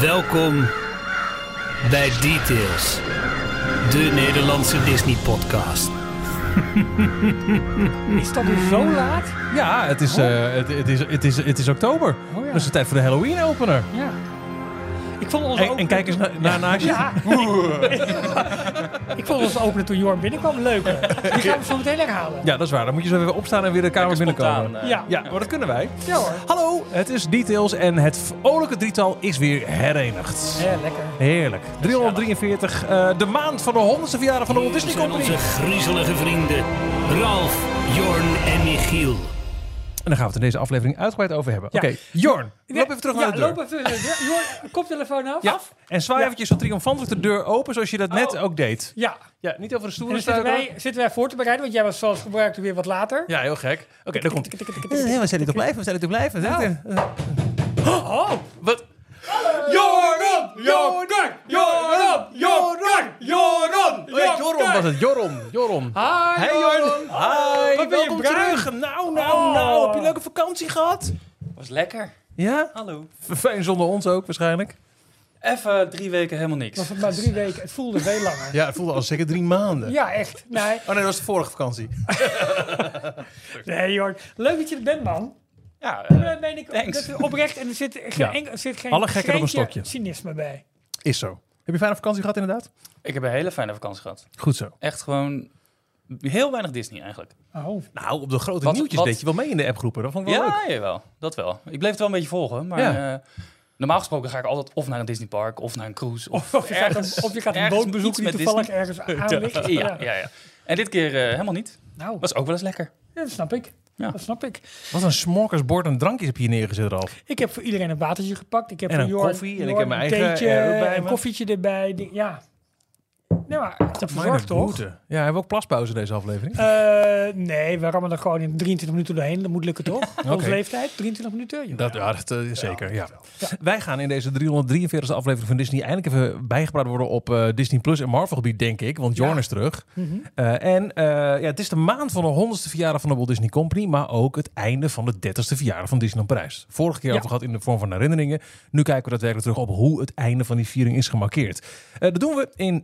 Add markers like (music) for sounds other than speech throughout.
Welkom bij Details, de Nederlandse Disney-podcast. (laughs) Is dat nu zo laat? Ja, het is, eh, het, het is, het is, het is oktober. Oh ja. Dus het tijd voor de Halloween-opener. Ja. Ik vond ons En, kijk eens naar, naar naast je. Ja. (laughs) ik vond ons openen toen Jorn binnenkwam leuker. Die gaan we zo meteen herhalen. Ja, dat is waar. Dan moet je zo even opstaan en weer de kamer binnenkomen. eh. Ja. Ja, maar dat kunnen wij. Ja hoor. Hallo, het is Details en het vrolijke drietal is weer herenigd. Ja, lekker. Heerlijk. 343, eh, de maand van de 100ste verjaardag van de Walt Disney zijn Company. onze griezelige vrienden Ralf, Jorn en Michiel. En daar gaan we het in deze aflevering uitgebreid over hebben. Ja. Oké, Jorn, loop even terug naar de deur. loop even naar de deur. Jorn, koptelefoon af. En zwaai eventjes zo triomfantelijk de deur open, zoals je dat net Oh. ook deed. Ja. Ja, niet over de En stoelen zitten wij, zitten wij voor te bereiden, want jij was zoals gebruikt weer wat later. Ja, heel gek. Oké, daar komt we zijn niet op blijven, we zijn niet op blijven. Nou. Oh, Wat? Joran! Joran! Joran! Joran! Joran! Oh ja, Joron was het. Joron. Joron. Hi, Hey Joron. Hi, Wat ben je welkom terug. Nou, nou, Oh. nou. Heb je een leuke vakantie gehad? Was lekker. Ja? Hallo. Fijn zonder ons ook waarschijnlijk. Even drie weken helemaal niks. Was het maar drie weken. Het voelde veel langer. Ja, het voelde als zeker drie maanden. Ja, echt. Nee, Oh nee, dat was de vorige vakantie. (laughs) nee Jorn. Leuk dat je er bent, man. Ja, eh, Dat meen ik Thanks. dat is oprecht. En er zit geen, Ja. enkel- er zit geen Alle gekken op een stokje. cynisme bij. Is zo. Heb je een fijne vakantie gehad inderdaad? ik heb een hele fijne vakantie gehad. Goed zo. Echt gewoon heel weinig Disney eigenlijk. Oh. Nou, op de grote Wat- nieuwtjes wat- deed je wel mee in de appgroepen. Dat vond ik wel leuk. Ja, jawel. Dat wel. Ik bleef het wel een beetje volgen. Maar Ja. eh, normaal gesproken ga ik altijd of naar een Disneypark of naar een cruise. Of, Of je gaat een, of je gaat een boot bezoeken die toevallig ergens (laughs) aan ligt. Ja, ja, ja. En dit keer eh, helemaal niet. Nou, Was ook wel eens lekker. ja, dat snap ik. Ja. Dat snap ik. Wat een smorkersbord en drankjes heb je hier neergezet, Ralf. Ik heb voor iedereen een watertje gepakt. Ik heb En voor een Jorn- koffie en ik heb mijn een eigen, theetje, eh, ook bij een koffietje erbij. Die- ja. Nee, maar heb verzorgd, toch? Ja, hebben we ook plaspauze deze aflevering? Eh, nee, we rammen er gewoon in 23 minuten doorheen. Dat moet lukken, toch? (laughs) Onze Oké. leeftijd, 23 minuten. Ja. Dat, ja, dat eh, zeker. Ja. Wij gaan in deze 343e aflevering van Disney eindelijk even bijgepraat worden op eh, Disney Plus en Marvel gebied, denk ik. Want Jorn Ja. is terug. Mhm. En ja, het is de maand van de 100ste verjaardag van de Walt Disney Company, maar ook het einde van de 30ste verjaardag van Disneyland Parijs. Vorige keer Ja. over gehad in de vorm van herinneringen. Nu kijken we daadwerkelijk terug op hoe het einde van die viering is gemarkeerd. Dat doen we in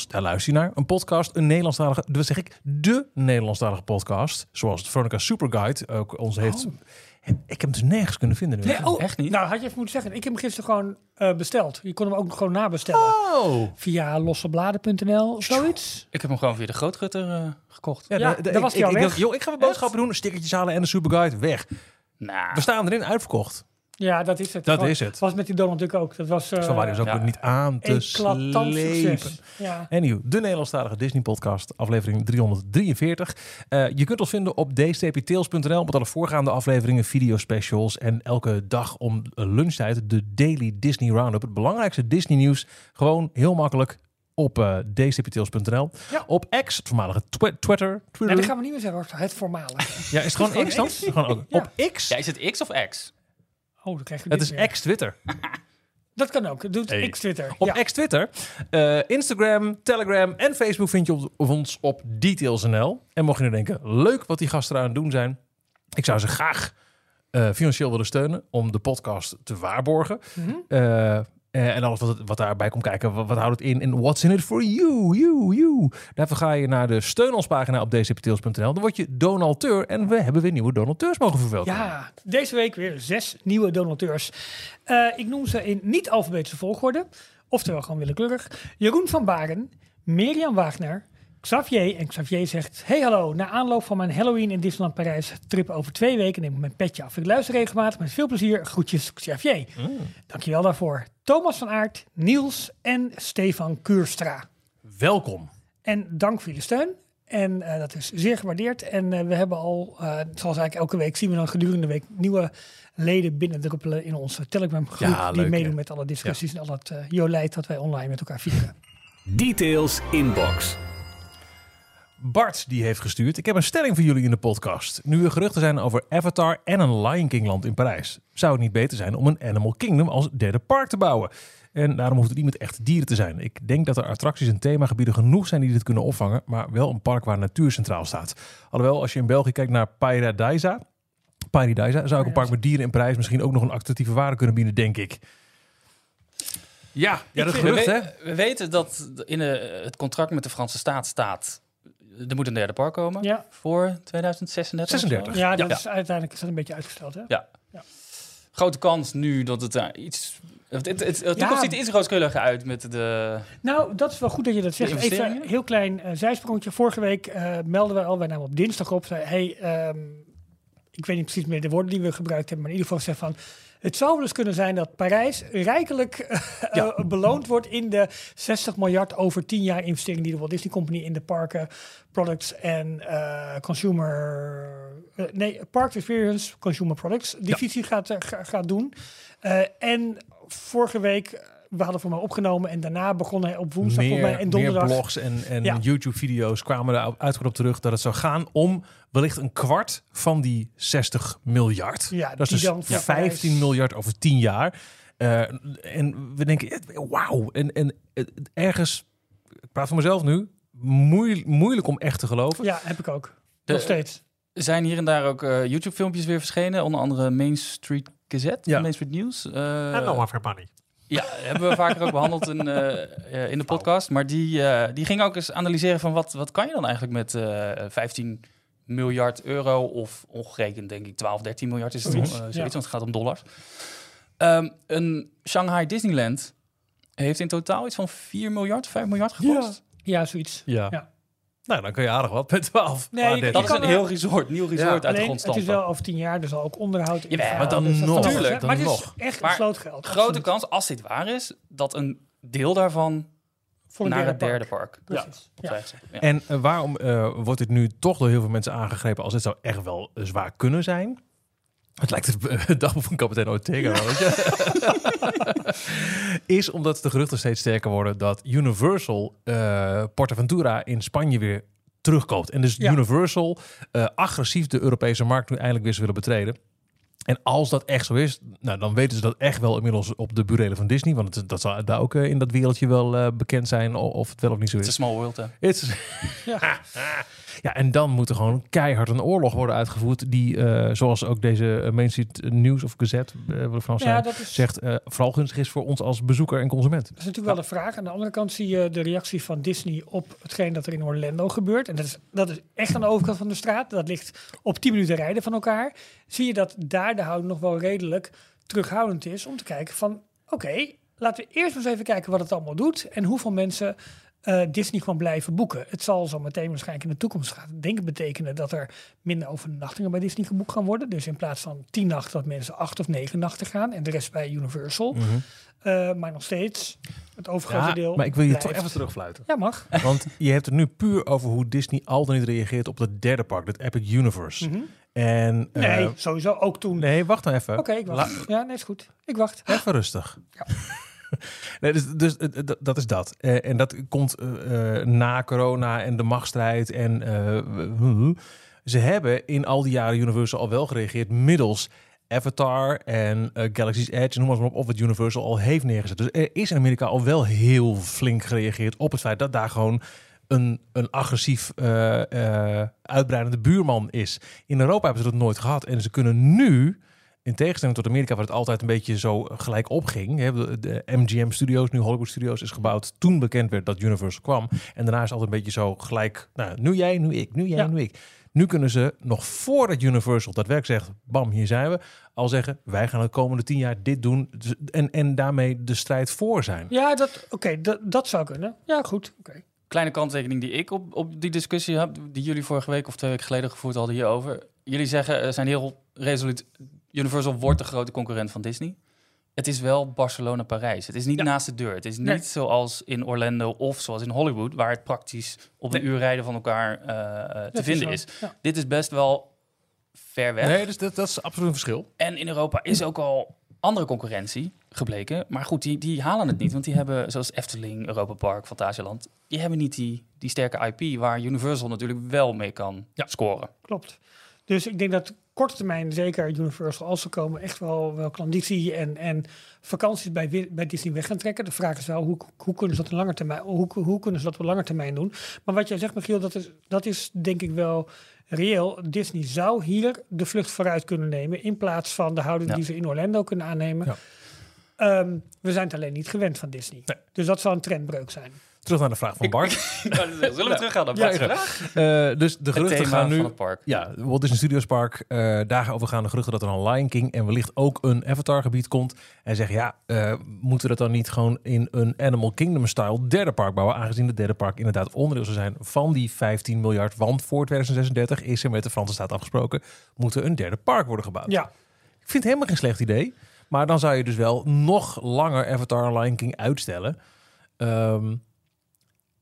Daar luister je naar. Een podcast, een Nederlandstalige, wat zeg ik, de Nederlandstalige podcast. Zoals het Veronica Superguide ook ons heeft. Heb- Ik heb hem dus nergens kunnen vinden. nu. Nee, oh, Echt niet? Nou, had je even moeten zeggen. Ik heb hem gisteren gewoon eh, besteld. Je kon hem ook gewoon nabestellen. Oh! Via lossebladen.nl of zoiets. Ik heb hem gewoon via de grootgutter eh, gekocht. Ja, Ja, de- de- daar was ik, hij al ik, weg. dacht, joh, ik ga mijn boodschappen doen, stickertjes halen en de Superguide weg. Nou, We staan erin, uitverkocht. Ja, dat is het. Dat Gewoon- is het. was met die Donald natuurlijk ook. Dat was eh Zo waren dus ook ja. niet aan te slepen. Ja. De Nederlandstalige Disney-podcast, aflevering 343. Eh, je kunt ons vinden op dstptails.nl met alle voorgaande afleveringen, videospecials en elke dag om lunchtijd de Daily Disney Roundup. Het belangrijkste Disney-nieuws, gewoon heel makkelijk op eh dstptails.nl. Ja. Op X, het voormalige twi- Twitter. Nee, Twitter. dat gaan we niet meer zeggen. Het voormalige. ja, is het (laughs) gewoon gewoon X dan? Gewoon. Ja. Op X? ja, is het X of X? Oh, dan krijg je het is weer. X-Twitter. (laughs) Dat kan ook. Het doet Hey. X-Twitter. Op ja. X-Twitter, eh, Instagram, Telegram en Facebook vind je op- ons op Details.nl. En mocht je nu denken, leuk wat die gasten aan het doen zijn. Ik zou ze graag eh, financieel willen steunen om de podcast te waarborgen. Mhm. Eh, eh, en alles wat, daarbij komt kijken, wat, houdt het in en what's in it for you, you, you. Daarvoor ga je naar de steun ons pagina op dcptails.nl. Dan word je donateur en we hebben weer nieuwe donateurs mogen verwelkomen. Ja, deze week weer zes nieuwe donateurs. Eh, ik noem ze in niet-alfabetische volgorde, oftewel gewoon willekeurig. Jeroen van Baren, Mirjam Wagner, Xavier. En Xavier zegt, hey hallo, na aanloop van mijn Halloween in Disneyland Parijs trip over twee weken neem ik mijn petje af. Ik luister regelmatig met veel plezier. Groetjes, Xavier. Dankjewel daarvoor. Thomas van Aert, Niels en Stefan Kuurstra. Welkom. En dank voor jullie steun. En eh, dat is zeer gewaardeerd. En eh, we hebben al, eh, zoals eigenlijk elke week, zien we dan gedurende de week nieuwe leden binnendruppelen in onze Telegram groep. Ja, die leuk, meedoen hè? met alle discussies en al het uh, jolijt dat wij online met elkaar vieren. Details inbox. Bart die heeft gestuurd. Ik heb een stelling voor jullie in de podcast. Nu er geruchten zijn over Avatar en een Lion King land in Parijs. Zou het niet beter zijn om een Animal Kingdom als derde park te bouwen? En daarom hoeft het niet met echte dieren te zijn. Ik denk dat er attracties en themagebieden genoeg zijn die dit kunnen opvangen. Maar wel een park waar natuur centraal staat. Alhoewel, als je in België kijkt naar Paradisa... Paradisa zou ik een park met dieren in Parijs misschien ook nog een attractieve waarde kunnen bieden, denk ik. Ja, ja dat gerucht, we, hè? we- we weten dat in het contract met de Franse staat staat... er moet een derde park komen Ja, voor 2036. of zo. 36. ja dat Ja. is uiteindelijk is dat een beetje uitgesteld. Hè? Ja. Ja. Grote kans nu dat het daar iets... Het, het, het, toekomst ziet er iets rooskleurig uit met de... Nou, dat is wel goed dat je dat zegt. Even een heel klein eh, zijsprongetje. Vorige week eh, melden we al, wij namen op dinsdag op, zei, hey, ehm, ik weet niet precies meer de woorden die we gebruikt hebben, maar in ieder geval gezegd van, het zou eens kunnen zijn dat Parijs rijkelijk eh, Ja. eh, beloond wordt in de 60 miljard over 10 jaar investering die de Walt Disney Company in de parken, products en eh, consumer, nee, Park Experience Consumer Products divisie gaat, ga- gaat doen. En vorige week, we hadden voor mij opgenomen en daarna begonnen hij op woensdag mij en meer donderdag. blogs en, en Ja. YouTube-video's kwamen er uitgebreid op terug dat het zou gaan om wellicht een kwart van die 60 miljard. Ja, dat is dus dan voor 15 Parijs- miljard over 10 jaar. Eh, en we denken, wauw. En, en eh, ergens, ik praat voor mezelf nu, moeil- moeilijk om echt te geloven. Ja, heb ik ook. De- Nog steeds. Er zijn hier en daar ook eh, YouTube-filmpjes weer verschenen. Onder andere Main Street Gazette, Ja. Main Street News. Eh, En no for money. Ja, hebben we vaker ook behandeld in, eh, eh, in de podcast. Maar die, eh, die ging ook eens analyseren van wat, wat kan je dan eigenlijk met eh 15 miljard euro of ongerekend denk ik 12, 13 miljard is het Zoiets, uh, zoiets, ja. want het gaat om dollars. Ehm, een Shanghai Disneyland heeft in totaal iets van 4 miljard, 5 miljard gekost. Ja, zoiets. Ja. Ja. Nou, dan kun je aardig wat met 12. Nee, je- 13. Dat is een heel resort, nieuw resort uit de Alleen, grond het is wel over tien jaar, er zal ook onderhoud gaan. maar dan Dus nog, tuurlijk, dan Maar het is nog. echt Maar een sloot geld. Grote absoluut. kans, als dit waar is, dat een deel daarvan Voor een naar het derde park. park. Precies. Ja. Ja. En eh, waarom eh, wordt dit nu toch door heel veel mensen aangegrepen als dit zou echt wel zwaar kunnen zijn? Het lijkt het eh, dagboek van kapitein Ortega wel, weet je? (laughs) Is omdat de geruchten steeds sterker worden dat Universal eh Portaventura in Spanje weer terugkoopt. En dus Ja. Universal eh, agressief de Europese markt nu eindelijk weer zou willen betreden. En als dat echt zo is, nou, dan weten ze dat echt wel inmiddels op de burelen van Disney. Want het, dat zal daar ook in dat wereldje wel eh, bekend zijn of het wel of niet zo Het is. is een small world, hè. It's- (laughs) (laughs) Ja. Ja, en dan moet er gewoon keihard een oorlog worden uitgevoerd. Die, eh, zoals ook deze eh, Main Street News of Gazette, ik vanaf Ja, is, zegt, eh, vooral gunstig is voor ons als bezoeker en consument. dat is natuurlijk wel de vraag. Aan de andere kant zie je de reactie van Disney op hetgeen dat er in Orlando gebeurt. En dat is, dat is echt aan de overkant van de straat. Dat ligt op 10 minuten rijden van elkaar. Zie je dat daar de houding nog wel redelijk terughoudend is om te kijken van... Oké, laten we eerst eens even kijken wat het allemaal doet. En hoeveel mensen eh, Disney gewoon blijven boeken. Het zal zo meteen waarschijnlijk in de toekomst gaan denk ik betekenen dat er minder overnachtingen bij Disney geboekt gaan worden. Dus in plaats van tien nachten dat mensen acht of negen nachten gaan en de rest bij Universal. Eh, maar nog steeds het overgrote Ja, deel. maar ik wil je toch even terugfluiten. Ja, mag. Want je hebt het nu puur over hoe Disney al dan niet reageert op dat derde park, dat Epic Universe. Mhm. En, eh, Nee, sowieso ook toen. nee, wacht nou even. Oké, ik wacht. ja, nee, is goed. Ik wacht. Even rustig. Ja. (laughs) dus dus eh, d- dat is dat. Eh, en dat komt eh, eh, na corona en de machtsstrijd. En eh, ze hebben in al die jaren Universal al wel gereageerd middels Avatar en eh, Galaxy's Edge, noem maar op, of wat Universal al heeft neergezet. Dus er is in Amerika al wel heel flink gereageerd op het feit dat daar gewoon een, een agressief eh, eh, uitbreidende buurman is. In Europa hebben ze dat nooit gehad. En ze kunnen nu, in tegenstelling tot Amerika, waar het altijd een beetje zo gelijk opging. Hè, de, de MGM Studios, nu Hollywood Studios, is gebouwd toen bekend werd dat Universal kwam. En daarna is het altijd een beetje zo gelijk, nou, nu jij, nu ik, nu jij, Ja. nu ik. Nu kunnen ze nog voordat Universal daadwerkelijk zegt, bam, hier zijn we, al zeggen, wij gaan de komende tien jaar dit doen Dus- en, en daarmee de strijd voor zijn. Ja, dat, oké, dat, dat zou kunnen. Ja, goed. Oké. Kleine kanttekening die ik op, op die discussie heb, die jullie vorige week of twee weken geleden gevoerd hadden hierover. Jullie zeggen, eh, zijn heel resoluut, Universal wordt de grote concurrent van Disney. Het is wel Barcelona-Parijs. Het is niet Ja. naast de deur. Het is niet Nee. zoals in Orlando of zoals in Hollywood, waar het praktisch op een Nee. uur rijden van elkaar eh, eh, te Dat vinden is. Ja. Dit is best wel ver weg. Nee, dus dat, dat is absoluut een verschil. En in Europa is ook al andere concurrentie gebleken. Maar goed, die, die halen het niet. Want die hebben, zoals Efteling, Europa Park, Fantasieland... die hebben niet die, die sterke IP waar Universal natuurlijk wel mee kan Ja. scoren. Klopt. Dus ik denk dat korte termijn, zeker Universal, als ze komen, echt wel, wel klanditie en, en vakanties bij, bij Disney weg gaan trekken. De vraag is wel, hoe, hoe, kunnen ze dat op lange termijn, hoe, hoe kunnen ze dat op lange termijn doen? Maar wat jij zegt, Michiel, dat is, dat is denk ik wel reëel. Disney zou hier de vlucht vooruit kunnen nemen, in plaats van de houding Ja. die ze in Orlando kunnen aannemen. Ja. Ehm, we zijn het alleen niet gewend van Disney. Nee. Dus dat zal een trendbreuk zijn. Terug naar de vraag van Bart. (laughs) Zullen we teruggaan naar Bart's ja. vraag? Eh, dus de Het geruchten thema gaan nu... van het park. Ja, Walt Disney Studios Park. eh daarover gaan de geruchten dat er een Lion King en wellicht ook een Avatar gebied komt. En zeggen, ja, eh, moeten we dat dan niet gewoon in een Animal Kingdom-style derde park bouwen? Aangezien het derde park inderdaad onderdeel zou zijn van die 15 miljard. Want voor 2036 is er met de Franse staat afgesproken, moet er een derde park worden gebouwd. Ja, Ik vind het helemaal geen slecht idee. Maar dan zou je dus wel nog langer Avatar en Lion King uitstellen. Ehm,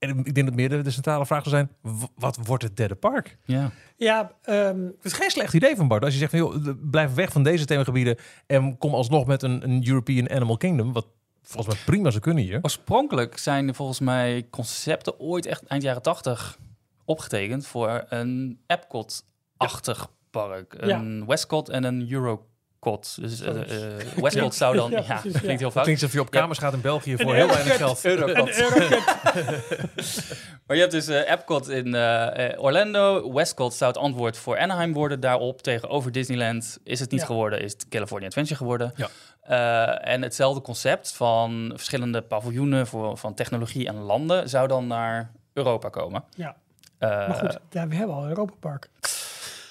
en ik denk dat meer de, centrale vraag zou zijn, wat wordt het derde park? Ja. ja ehm, Het is geen slecht idee van Bart. Als je zegt van joh, de- blijf weg van deze themagebieden en kom alsnog met een, een European Animal Kingdom, wat volgens mij prima zou kunnen hier. Oorspronkelijk zijn er volgens mij concepten ooit echt eind jaren 80 opgetekend voor een Epcot-achtig park. Een Westcott en een Eurocot. Dus eh, eh, (laughs) Westcott zou dan... Ja, Ja, precies, ja. klinkt heel Het fout. klinkt alsof je op Ja. kamers gaat in België voor heel weinig geld. (laughs) Maar je hebt dus eh, Epcot in Orlando. Westcott zou het antwoord voor Anaheim worden. Daarop tegenover Disneyland is het niet Ja. geworden. Is het California Adventure geworden. Ja. Eh, en hetzelfde concept van verschillende paviljoenen voor, van technologie en landen zou dan naar Europa komen. Ja. Eh, Maar goed, ja, we hebben al een Europa Park.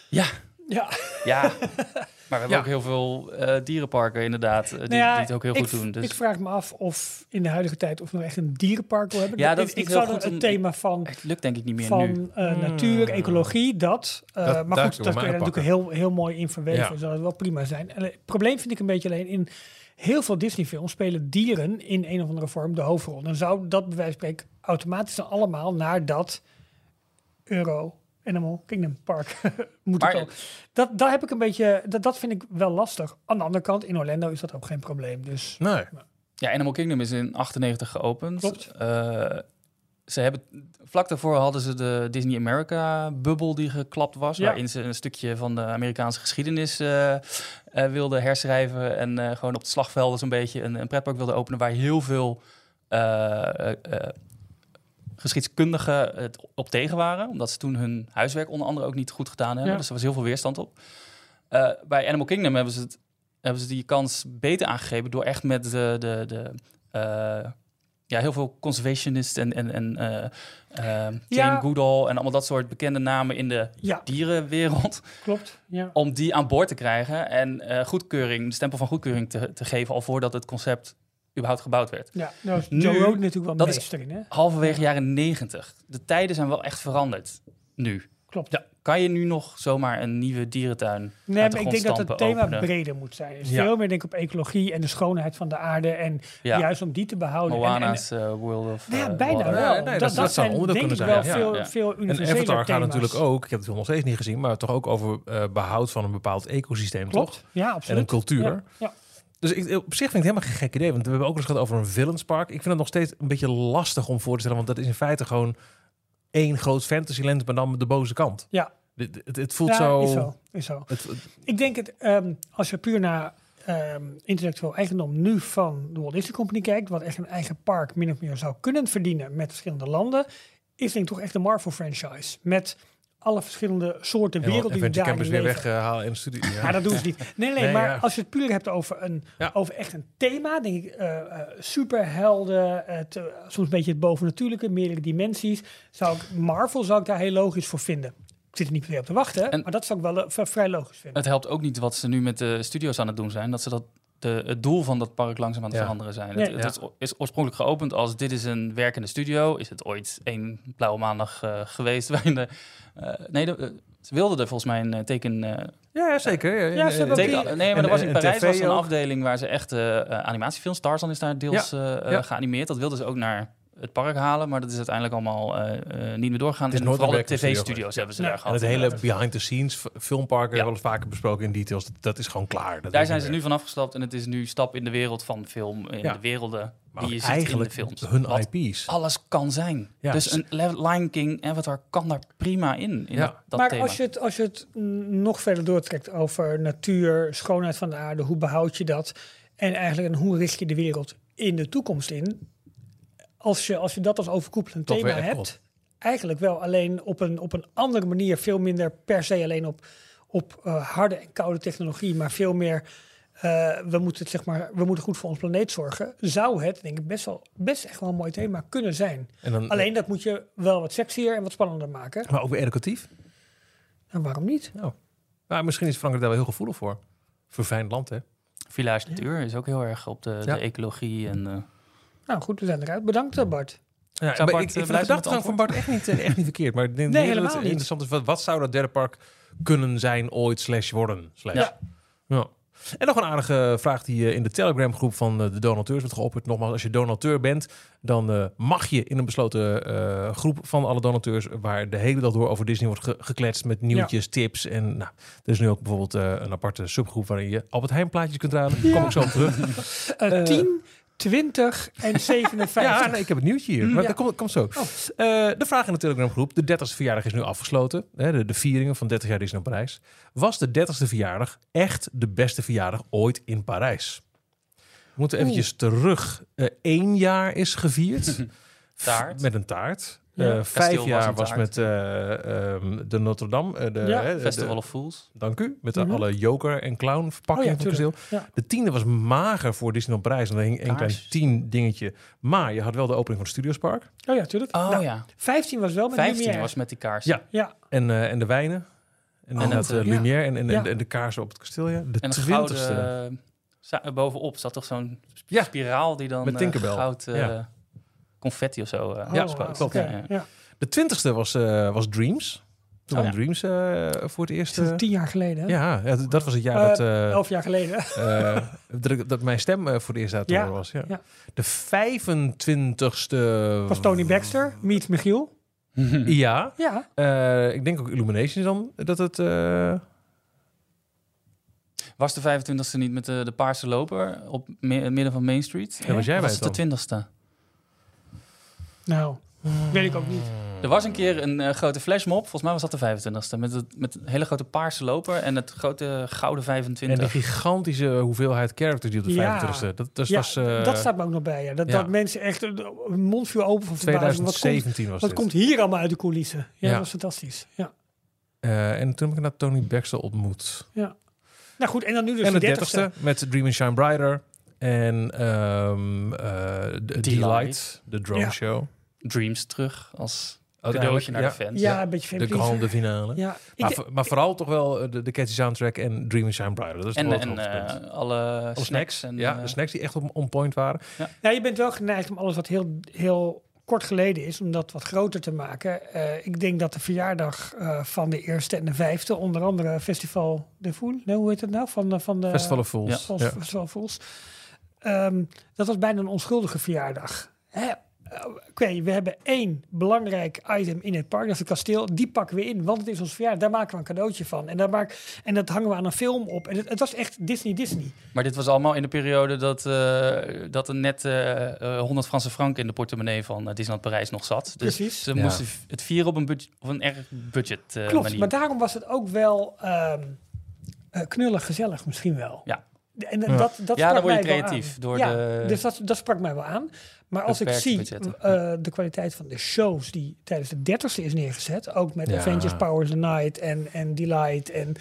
Ja, Ja, ja. (laughs) maar we hebben Ja. ook heel veel eh, dierenparken inderdaad, eh, die, Nou ja, die het ook heel ik, goed doen. Dus ik vraag me af of in de huidige tijd of we nog echt een dierenpark wil hebben. Ja, dat is ik, niet ik heel zou goed het om- thema van, het lukt denk ik niet meer nu. van eh, natuur, ecologie, dat. Dat- eh, daar maar goed, maar kun je natuurlijk heel, heel mooi in verweven. Ja. Zou het wel prima zijn. En, het probleem vind ik een beetje alleen in heel veel Disney-films spelen dieren in een of andere vorm de hoofdrol. Dan zou dat bij wijze van spreken automatisch dan allemaal naar dat Euro Animal Kingdom Park (laughs) moeten Maar-. Dat, daar heb ik een beetje, dat, dat vind ik wel lastig. Aan de andere kant, in Orlando is dat ook geen probleem. Dus Nee. Ja, Animal Kingdom is in 98 geopend. Klopt. Eh, ze hebben, vlak daarvoor hadden ze de Disney America-bubbel die geklapt was. Ja. Waarin ze een stukje van de Amerikaanse geschiedenis eh, eh, wilden herschrijven. En eh, gewoon op het slagvelden zo'n beetje een, een pretpark wilden openen. Waar heel veel geschiedkundigen het op tegen waren. Omdat ze toen hun huiswerk onder andere ook niet goed gedaan hebben. Ja. Dus er was heel veel weerstand op. Eh, bij Animal Kingdom hebben ze, het, hebben ze die kans beter aangegeven door echt met de, de, de eh, ja, heel veel conservationisten en, en, en eh, Jane Ja. Goodall en allemaal dat soort bekende namen in de ja, dierenwereld, klopt. Ja. om die aan boord te krijgen en goedkeuring, de stempel van goedkeuring te, te geven al voordat het concept überhaupt gebouwd werd. Ja, nou is Nu- Joe Rogan natuurlijk wel dat is- meester in, hè? Halverwege jaren negentig. De tijden zijn wel echt veranderd. Nu. Klopt. Ja. Kan je nu nog zomaar een nieuwe dierentuin Nee, uit de maar ik denk dat het thema openen? breder moet zijn. Dus Ja. veel meer denk ik op ecologie en de schoonheid van de aarde. En Ja. juist om die te behouden. En- en, Moana's eh, World of nou ja, eh, bijna Water. wel. Ja, nee, dat, dat- dat zou zijn een onderdeel denk kunnen wel zijn, ja. veel, Ja, ja. veel En Avatar gaat natuurlijk ook, ik heb het nog steeds niet gezien, maar toch ook over eh, behoud van een bepaald ecosysteem, toch? Klopt, ja, En absoluut. een cultuur. Ja, ja. Dus ik, op zich vind ik het helemaal geen gek idee. Want we hebben ook eens gehad over een villanspark. Ik vind het nog steeds een beetje lastig om voor te stellen. Want dat is in feite gewoon één groot fantasyland, maar dan met de boze kant. Ja. Het, het, het voelt Ja, zo... Is zo, is zo. Het, het- Ik denk het, ehm, als je puur naar ehm, intellectueel eigendom nu van de Walt Disney Company kijkt, wat echt een eigen park min of meer zou kunnen verdienen met verschillende landen, is denk ik toch echt de Marvel franchise. Met alle verschillende soorten en werelden die daarin Campus weer weghalen in de studio. Ja. Ja, dat doen ze niet. (laughs) Nee, nee, Nee, maar ja. als je het puur hebt over, een, Ja. over echt een thema, denk ik, eh, eh, superhelden, het, eh, soms een beetje het bovennatuurlijke, meerdere dimensies, zou ik, Marvel zou ik daar heel logisch voor vinden. Ik zit er niet se op te wachten, En- maar dat zou ik wel vrij logisch vinden. Het helpt ook niet wat ze nu met de studio's aan het doen zijn. Dat ze dat de, het doel van dat park langzaam aan het Ja. veranderen zijn. Nee. het, het is, is oorspronkelijk geopend als dit is een werkende studio. Is het ooit één blauwe maandag eh, geweest? (laughs) Waarin de, eh, nee, de, eh, ze wilden er volgens mij een teken... eh, Ja, zeker. Ja, ze teken die- nee, maar er was in Parijs was er een afdeling waar ze echt animatiefilms... Tarzan is daar deels ja. geanimeerd. Dat wilden ze ook naar het park halen. Maar dat is uiteindelijk allemaal eh, eh, niet meer doorgegaan. Het is En nooit vooral de tv-studio's hebben ze Ja. daar En gehad. het hele behind-the-scenes f- filmparken, Ja. wel eens vaker besproken in details, dat, dat is gewoon klaar. Dat Daar zijn ze nu van afgestapt en het is nu stap in de wereld van film, in Ja. de werelden Maar die je ziet in de eigenlijk films. hun Wat IP's. alles kan zijn. Ja. Dus een Lion King, Avatar kan daar prima in, in Ja. dat, dat maar thema. als je, het, als je het nog verder doortrekt over natuur, schoonheid van de aarde, hoe behoud je dat? En eigenlijk en hoe richt je de wereld in de toekomst in? Als je, als je dat als overkoepelend Toch thema hebt, eigenlijk wel alleen op een, op een andere manier, veel minder per se alleen op, op eh, harde en koude technologie, maar veel meer eh, we, moeten het, zeg maar, we moeten goed voor ons planeet zorgen. Zou het, denk ik, best, wel, best echt wel een mooi thema kunnen zijn. En dan, Alleen dat moet je wel wat sexier en wat spannender maken. maar ook weer educatief. En waarom niet? Maar misschien is Frankrijk daar wel heel gevoelig voor. Verfijnd land, hè? Village Natuur is ook heel erg op de, Ja. de ecologie. En, eh, Nou goed, we zijn eruit. Bedankt eh, Bart. Ja, Bart, ik, eh, ik vind de gedachtegang het van Bart echt niet, eh, echt niet verkeerd. Maar ik denk Nee, helemaal het niet. interessant is. Wat, wat zou dat derde park kunnen zijn ooit slash worden? Slash. Ja. Ja. En nog een aardige vraag die in de Telegram groep van de donateurs wordt geopperd. Nogmaals, als je donateur bent, dan mag je in een besloten eh, groep van alle donateurs, waar de hele dag door over Disney wordt ge- gekletst met nieuwtjes, tips. En nou, er is nu ook bijvoorbeeld eh, een aparte subgroep waarin je Albert Heijn plaatjes kunt raden. Daar kom ik zo op terug. 10, 20 en (laughs) 57. Ja, nee, ik heb het nieuwtje hier. Maar Ja. dat komt, komt zo. Oh. Eh, de vraag in de Telegram groep. De 30ste verjaardag is nu afgesloten. Hè, de, de vieringen van 30 jaar Disneyland Parijs. Was de 30ste verjaardag echt de beste verjaardag ooit in Parijs? We moeten eventjes terug. Eh één jaar is gevierd. (laughs) Taart. Met een taart. Ja. Eh, vijf jaar een was, taart. met eh, ehm, de Notre Dame. eh, de, Ja, hè, de- Festival of Fools. dank u. Met Mhm. alle joker en clown Oh verpakkingen ja, van het kasteel. tuurlijk. Ja. De tiende was mager voor Disneyland Parijs. En er hing één klein tien dingetje. Maar je had wel de opening van het Studiospark. Oh ja, tuurlijk. Oh Nou, ja. 15 was wel met 15 Lumière. was met die kaars. Ja. Ja, En, eh, en de wijnen. En, Oh, en het dat, uh, ja. Lumière en, en, Ja. en, de kaarsen op het kasteel. Ja. De En een twintigste. gouden... bovenop zat toch zo'n Ja. spiraal die dan Met Tinkerbell. goud eh, Ja. Confetti of zo eh, Ja, Oh, Ja, ja. ja. De twintigste was, eh, was Dreams. Toen Oh, Dreams eh, voor het eerst. Eh, tien jaar geleden. hè? ja, ja, dat was het jaar Eh, dat, eh, Elf jaar geleden. (laughs) eh, dat, ik- dat mijn stem voor het eerst uit te Ja, horen was. Ja. ja. De 25ste was Tony Baxter, Meet Michiel. (laughs) Ja, Ja, eh, ik denk ook Illumination dan dat het. eh, Was de 25e niet met de, de paarse loper op me- midden van Main Street? Ja, was jij bij was het de 20e? Nou, weet ik ook niet. Er was een keer een eh, grote flashmob, volgens mij was dat de 25e, met, het, met een hele grote paarse loper en het grote gouden en 25. de gigantische hoeveelheid characters die op de Ja. 25ste. Dat, dat Ja, was. eh, dat staat me ook nog bij. Ja. Dat, ja. dat mensen echt een mond viel open van verbazing. Wat komt, 2017 was wat dit. komt hier allemaal uit de coulissen? Ja, Ja. dat was fantastisch. Ja. Eh, en toen heb ik naar Tony Baxter ontmoet. Nou goed, en dan nu dus en de de 30ste met Dream and Shine Brighter. En ehm eh, de Delight, de drone Ja. show. Dreams terug als Uiteindelijk, cadeautje naar ja, de fans. Ja, Ja, een beetje De grande finale. Ja, ik, Maar, maar vooral toch wel eh, de, de catchy soundtrack en Dream and Shine Brighter. Dat is En, het en eh, alle, Alle snacks. En, ja, de snacks die echt on, on point waren. ja, je bent wel geneigd om alles wat heel, heel kort geleden is, om dat wat groter te maken. Eh, ik denk dat de verjaardag eh, van de eerste en de vijfde, onder andere Festival de Fool, nee, hoe heet het nou? Van, de- van de Festival of Fools. Festival Fools. Ehm, dat was bijna een onschuldige verjaardag. Hè? Eh, Oké, we hebben één belangrijk item in het park, dat is het kasteel. Die pakken we in, want het is ons verjaardag. Daar maken we een cadeautje van. En, daar maak, en dat hangen we aan een film op. En het, het was echt Disney Disney. Maar dit was allemaal in de periode dat, eh, dat er net eh, eh, 100 Franse franken in de portemonnee van Disneyland Parijs nog zat. Dus Precies. ze Ja. moesten het vieren op een, budget, op een erg budget eh, Klopt, manier. maar daarom was het ook wel ehm, eh, knullig gezellig misschien wel. Ja. En Ja. dat, dat Ja, sprak dan word je creatief door ja, de- Dus dat, dat sprak mij wel aan. Maar als ik zie eh, de kwaliteit van de shows die tijdens de 30ste is neergezet, ook met Ja. Avengers Power of the Night en, en Delight en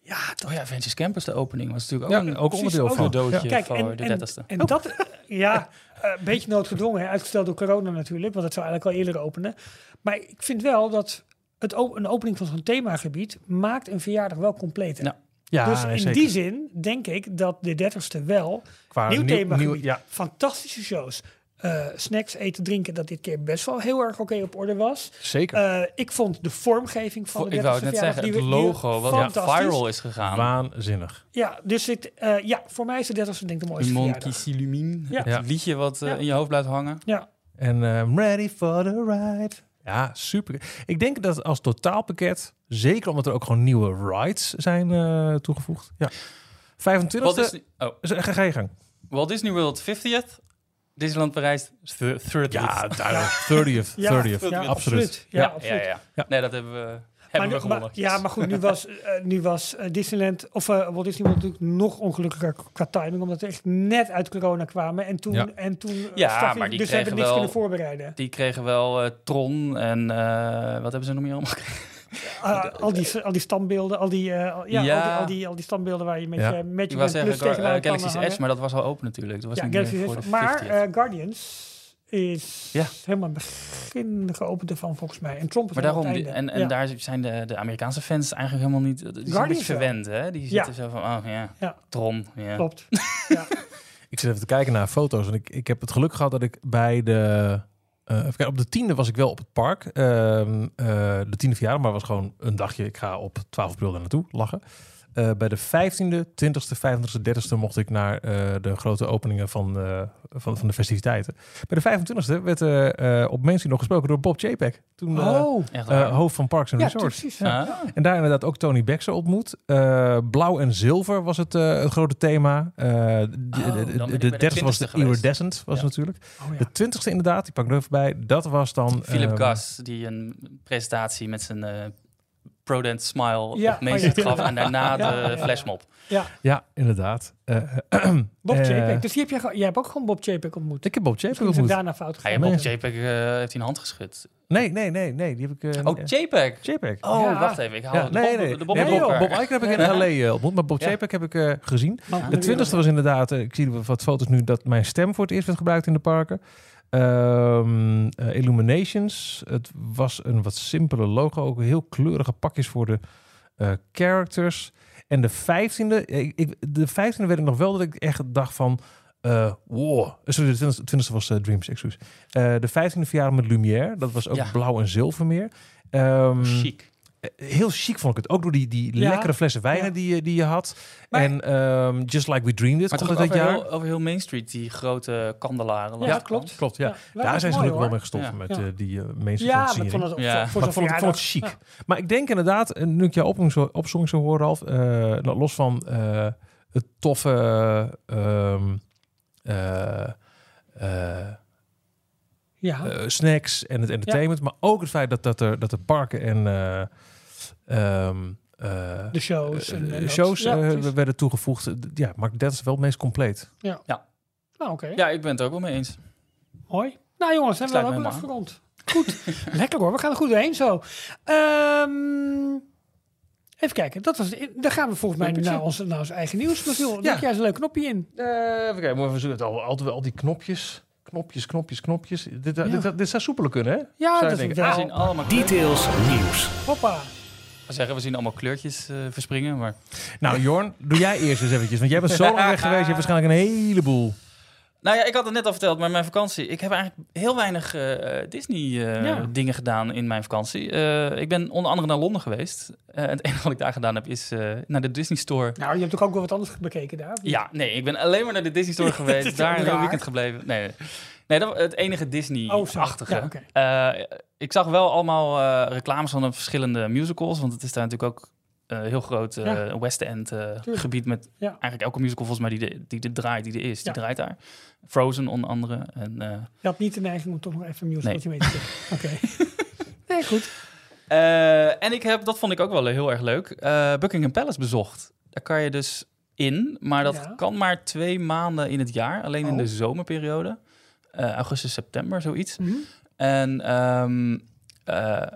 ja, dat, Oh ja, Avengers Campus, de opening, was natuurlijk ook Ja, een ook precies, onderdeel ook van. cadeautje Kijk, voor en, de en, 30ste. en dat, (laughs) eh, ja, eh, een beetje noodgedwongen, uitgesteld door corona natuurlijk, want het zou eigenlijk al eerder openen. Maar ik vind wel dat het een opening van zo'n themagebied maakt een verjaardag wel completer. Ja. Ja, dus in zeker. die zin denk ik dat de 30ste wel Qua nieuw themagebied, nieuw- ja, fantastische shows, eh, snacks, eten, drinken, dat dit keer best wel heel erg oké op orde was. zeker. Eh, ik vond de vormgeving van de 30ste ik wou het net zeggen, het logo wat fantastisch. viral is gegaan. Waanzinnig. Ja, dus het, eh, ja, voor mij is de 30ste denk ik de mooiste qui verjaardag. s'illumine. Ja. Het liedje wat Ja. in je hoofd blijft hangen. Ja, En eh, I'm ready for the ride. Ja, super. Ik denk dat als totaalpakket, zeker omdat er ook gewoon nieuwe rides zijn eh, toegevoegd. Ja. 25e. Walt Disney, oh, Ga, je gang. Walt Disney World 50th. Disneyland Parijs 30th. Ja, duidelijk. (laughs) 30th. ja, 30th. ja, absoluut. Ja, Ja, absoluut. ja, ja. Ja. Nee, dat hebben we, hebben Maar, we nu- gewonnen. maar- ja, maar goed, nu was, (laughs) eh, nu was eh, Disneyland, of eh Walt Disney World natuurlijk nog ongelukkiger qua timing, omdat we echt net uit corona kwamen en toen, Ja. en toen Ja, maar die dus we hebben kregen niks wel- kunnen voorbereiden. Die kregen wel Tron en wat hebben ze nog meer allemaal gekregen? Uh, (laughs) al, die, al die standbeelden, al die, uh, ja, Ja. Al, die, al, die, al die standbeelden waar je met Ja. je met Ik je wou Plus kan Galaxy's. Edge, maar dat was al open natuurlijk. Dat was Ja, niet meer Galaxy's voor Edge. de Maar 50th. Guardians is Ja. helemaal het begin geopend ervan volgens mij. En Trump is Maar daarom, het die- einde. en, en Ja. daar zijn de, de Amerikaanse fans eigenlijk helemaal niet... Die zijn Guardians verwend, hè? Die Ja. zitten zo van, oh ja, Ja. Tron. Ja. Klopt. (laughs) ja. Ik zit even te kijken naar foto's. En ik, ik heb het geluk gehad dat ik bij de... eh, even kijken, op de tiende was ik wel op het park. Ehm, eh, de tiende verjaardag, maar was gewoon een dagje. Ik ga op 12 april daar naartoe lachen. Eh, bij de 15e, 20e, 25e, 30e mocht ik naar eh, de grote openingen van, eh, van, van de festiviteiten. Bij de 25e werd eh, eh, op Main Street nog gesproken door Bob Chapek. Toen eh, Oh, hoofd van Parks and ja, Resorts. precies. Ja. Ja. En daar inderdaad ook Tony Baxter ontmoet. Eh, blauw en zilver was het, eh, het grote thema. Eh, de- Oh, de- dan de- ben ik de bij de 30ste was de 20ste geweest. Iridescent, was Ja. natuurlijk. Oh, ja. De 20ste inderdaad, die pak ik er even bij. Dat was dan... Philip ehm, Gas, die een presentatie met zijn eh Prodent Smile Ja, op Main oh ja. gaf en daarna de Ja, ja, ja. flashmob. ja, Ja, inderdaad. Eh, Bob eh, Chapek. Dus die heb je, ge- jij hebt ook gewoon Bob Chapek ontmoet. Ik heb Bob Chapek het ontmoet. daarna fout Hij gegaan. op JPEG eh, heeft hij een hand geschud. Nee, nee, nee, nee. Die heb ik... eh, Oh. JPEG. Chapek. Oh, Ja. wacht even. Ik haal Ja, de nee, Bob, nee. de Bob, nee, Bob. Bob Iger heb ik in. L.A. ontmoet, maar Bob. Chapek heb ik eh, gezien. De 20ste was inderdaad, ik zie wat foto's nu, dat mijn stem voor het eerst werd gebruikt in de parken. Eh, Illuminations. Het was een wat simpele logo. Ook heel kleurige pakjes voor de eh, characters. En de 15e, ik, ik, de 15e werd ik nog wel dat ik echt dacht van. eh wow. Sorry, de 20e, 20e was eh, Dreams, excuus. Eh, de 15e verjaardag met Lumière. Dat was ook Ja. blauw en zilver meer. Ehm, Chic. Eh, Heel chic vond ik het. Ook door die, die Ja. lekkere flessen wijnen Ja. die, je- die je had. Maar- en ehm, Just Like We Dreamed It komt uit dat jaar. heel, over heel Main Street, die grote kandelaren. Ja, klopt. Klopt, ja. Ja, Daar zijn ze natuurlijk wel mee gestopt Ja. met Ja. eh, die uh, Ja, maar ik versiering. vond het Ja. voor Maar vond, het- vond het chic. Maar ik denk inderdaad, eh, nu ik jouw opzong zo, opzong zo hoor, Ralf, eh, nou, los van eh, het toffe ehm, eh, eh, Ja, eh, snacks en het entertainment, maar ook het feit dat, dat, er, dat de parken en eh, ehm, eh, de shows. eh, en, dat. shows Ja, eh, werden toegevoegd. Ja, maar dat is wel het meest compleet. Nou, oké. Ja, ik ben het ook wel mee eens. Mooi. Nou jongens, hebben we helemaal afgerond. Goed. (laughs) Lekker hoor, we gaan er goed doorheen zo. Ehm, even kijken, dat was, dan gaan we volgens mij nu naar ons, naar ons eigen nieuws. Basiel, Ja. druk jij eens een leuk knopje in. Eh, even kijken, maar we zullen het al, altijd wel al die knopjes, knopjes, knopjes, knopjes. Dit, Ja. dit, dit, zou soepeler kunnen, hè? Ja, Zou dat is denken, wel. Kleurtjes. Details nieuws. Hoppa. Zeggen, we zien allemaal kleurtjes eh, verspringen, maar... Nou, Jorn, doe jij eerst eens eventjes. Want jij bent zo lang weg geweest. Je hebt waarschijnlijk een heleboel. Nou ja, ik had het net al verteld, maar mijn vakantie. Ik heb eigenlijk heel weinig eh, Disney eh, Ja. gedaan in mijn vakantie. Eh, ik ben onder andere naar Londen geweest. En het (laughs) enige wat ik daar gedaan heb is naar de Disney Store. Nou, je hebt toch ook wel wat anders bekeken daar? Ja, nee, ik ben alleen maar naar de Disney Store (laughs) geweest. daar een weekend gebleven. Nee, nee. dat het enige Oh. Disney-achtige. Ja. Eh, ik zag wel allemaal reclames van de verschillende musicals. Want het is daar natuurlijk ook heel groot eh, Ja. West End eh, gebied met Ja. eigenlijk elke musical volgens mij die, de, die er draait, die er is, die draait daar. Frozen onder andere. En, eh, Je had niet de neiging om toch nog even een Nee. musicaltje mee te. (laughs) Oké. (laughs) nee, goed. eh, en ik heb, dat vond ik ook wel heel erg leuk, eh, Buckingham Palace bezocht. Daar kan je dus in, maar dat Ja. kan maar twee maanden in het jaar. Alleen in Oh. de zomerperiode. Eh, augustus, september, zoiets. Mhm. En ehm, eh,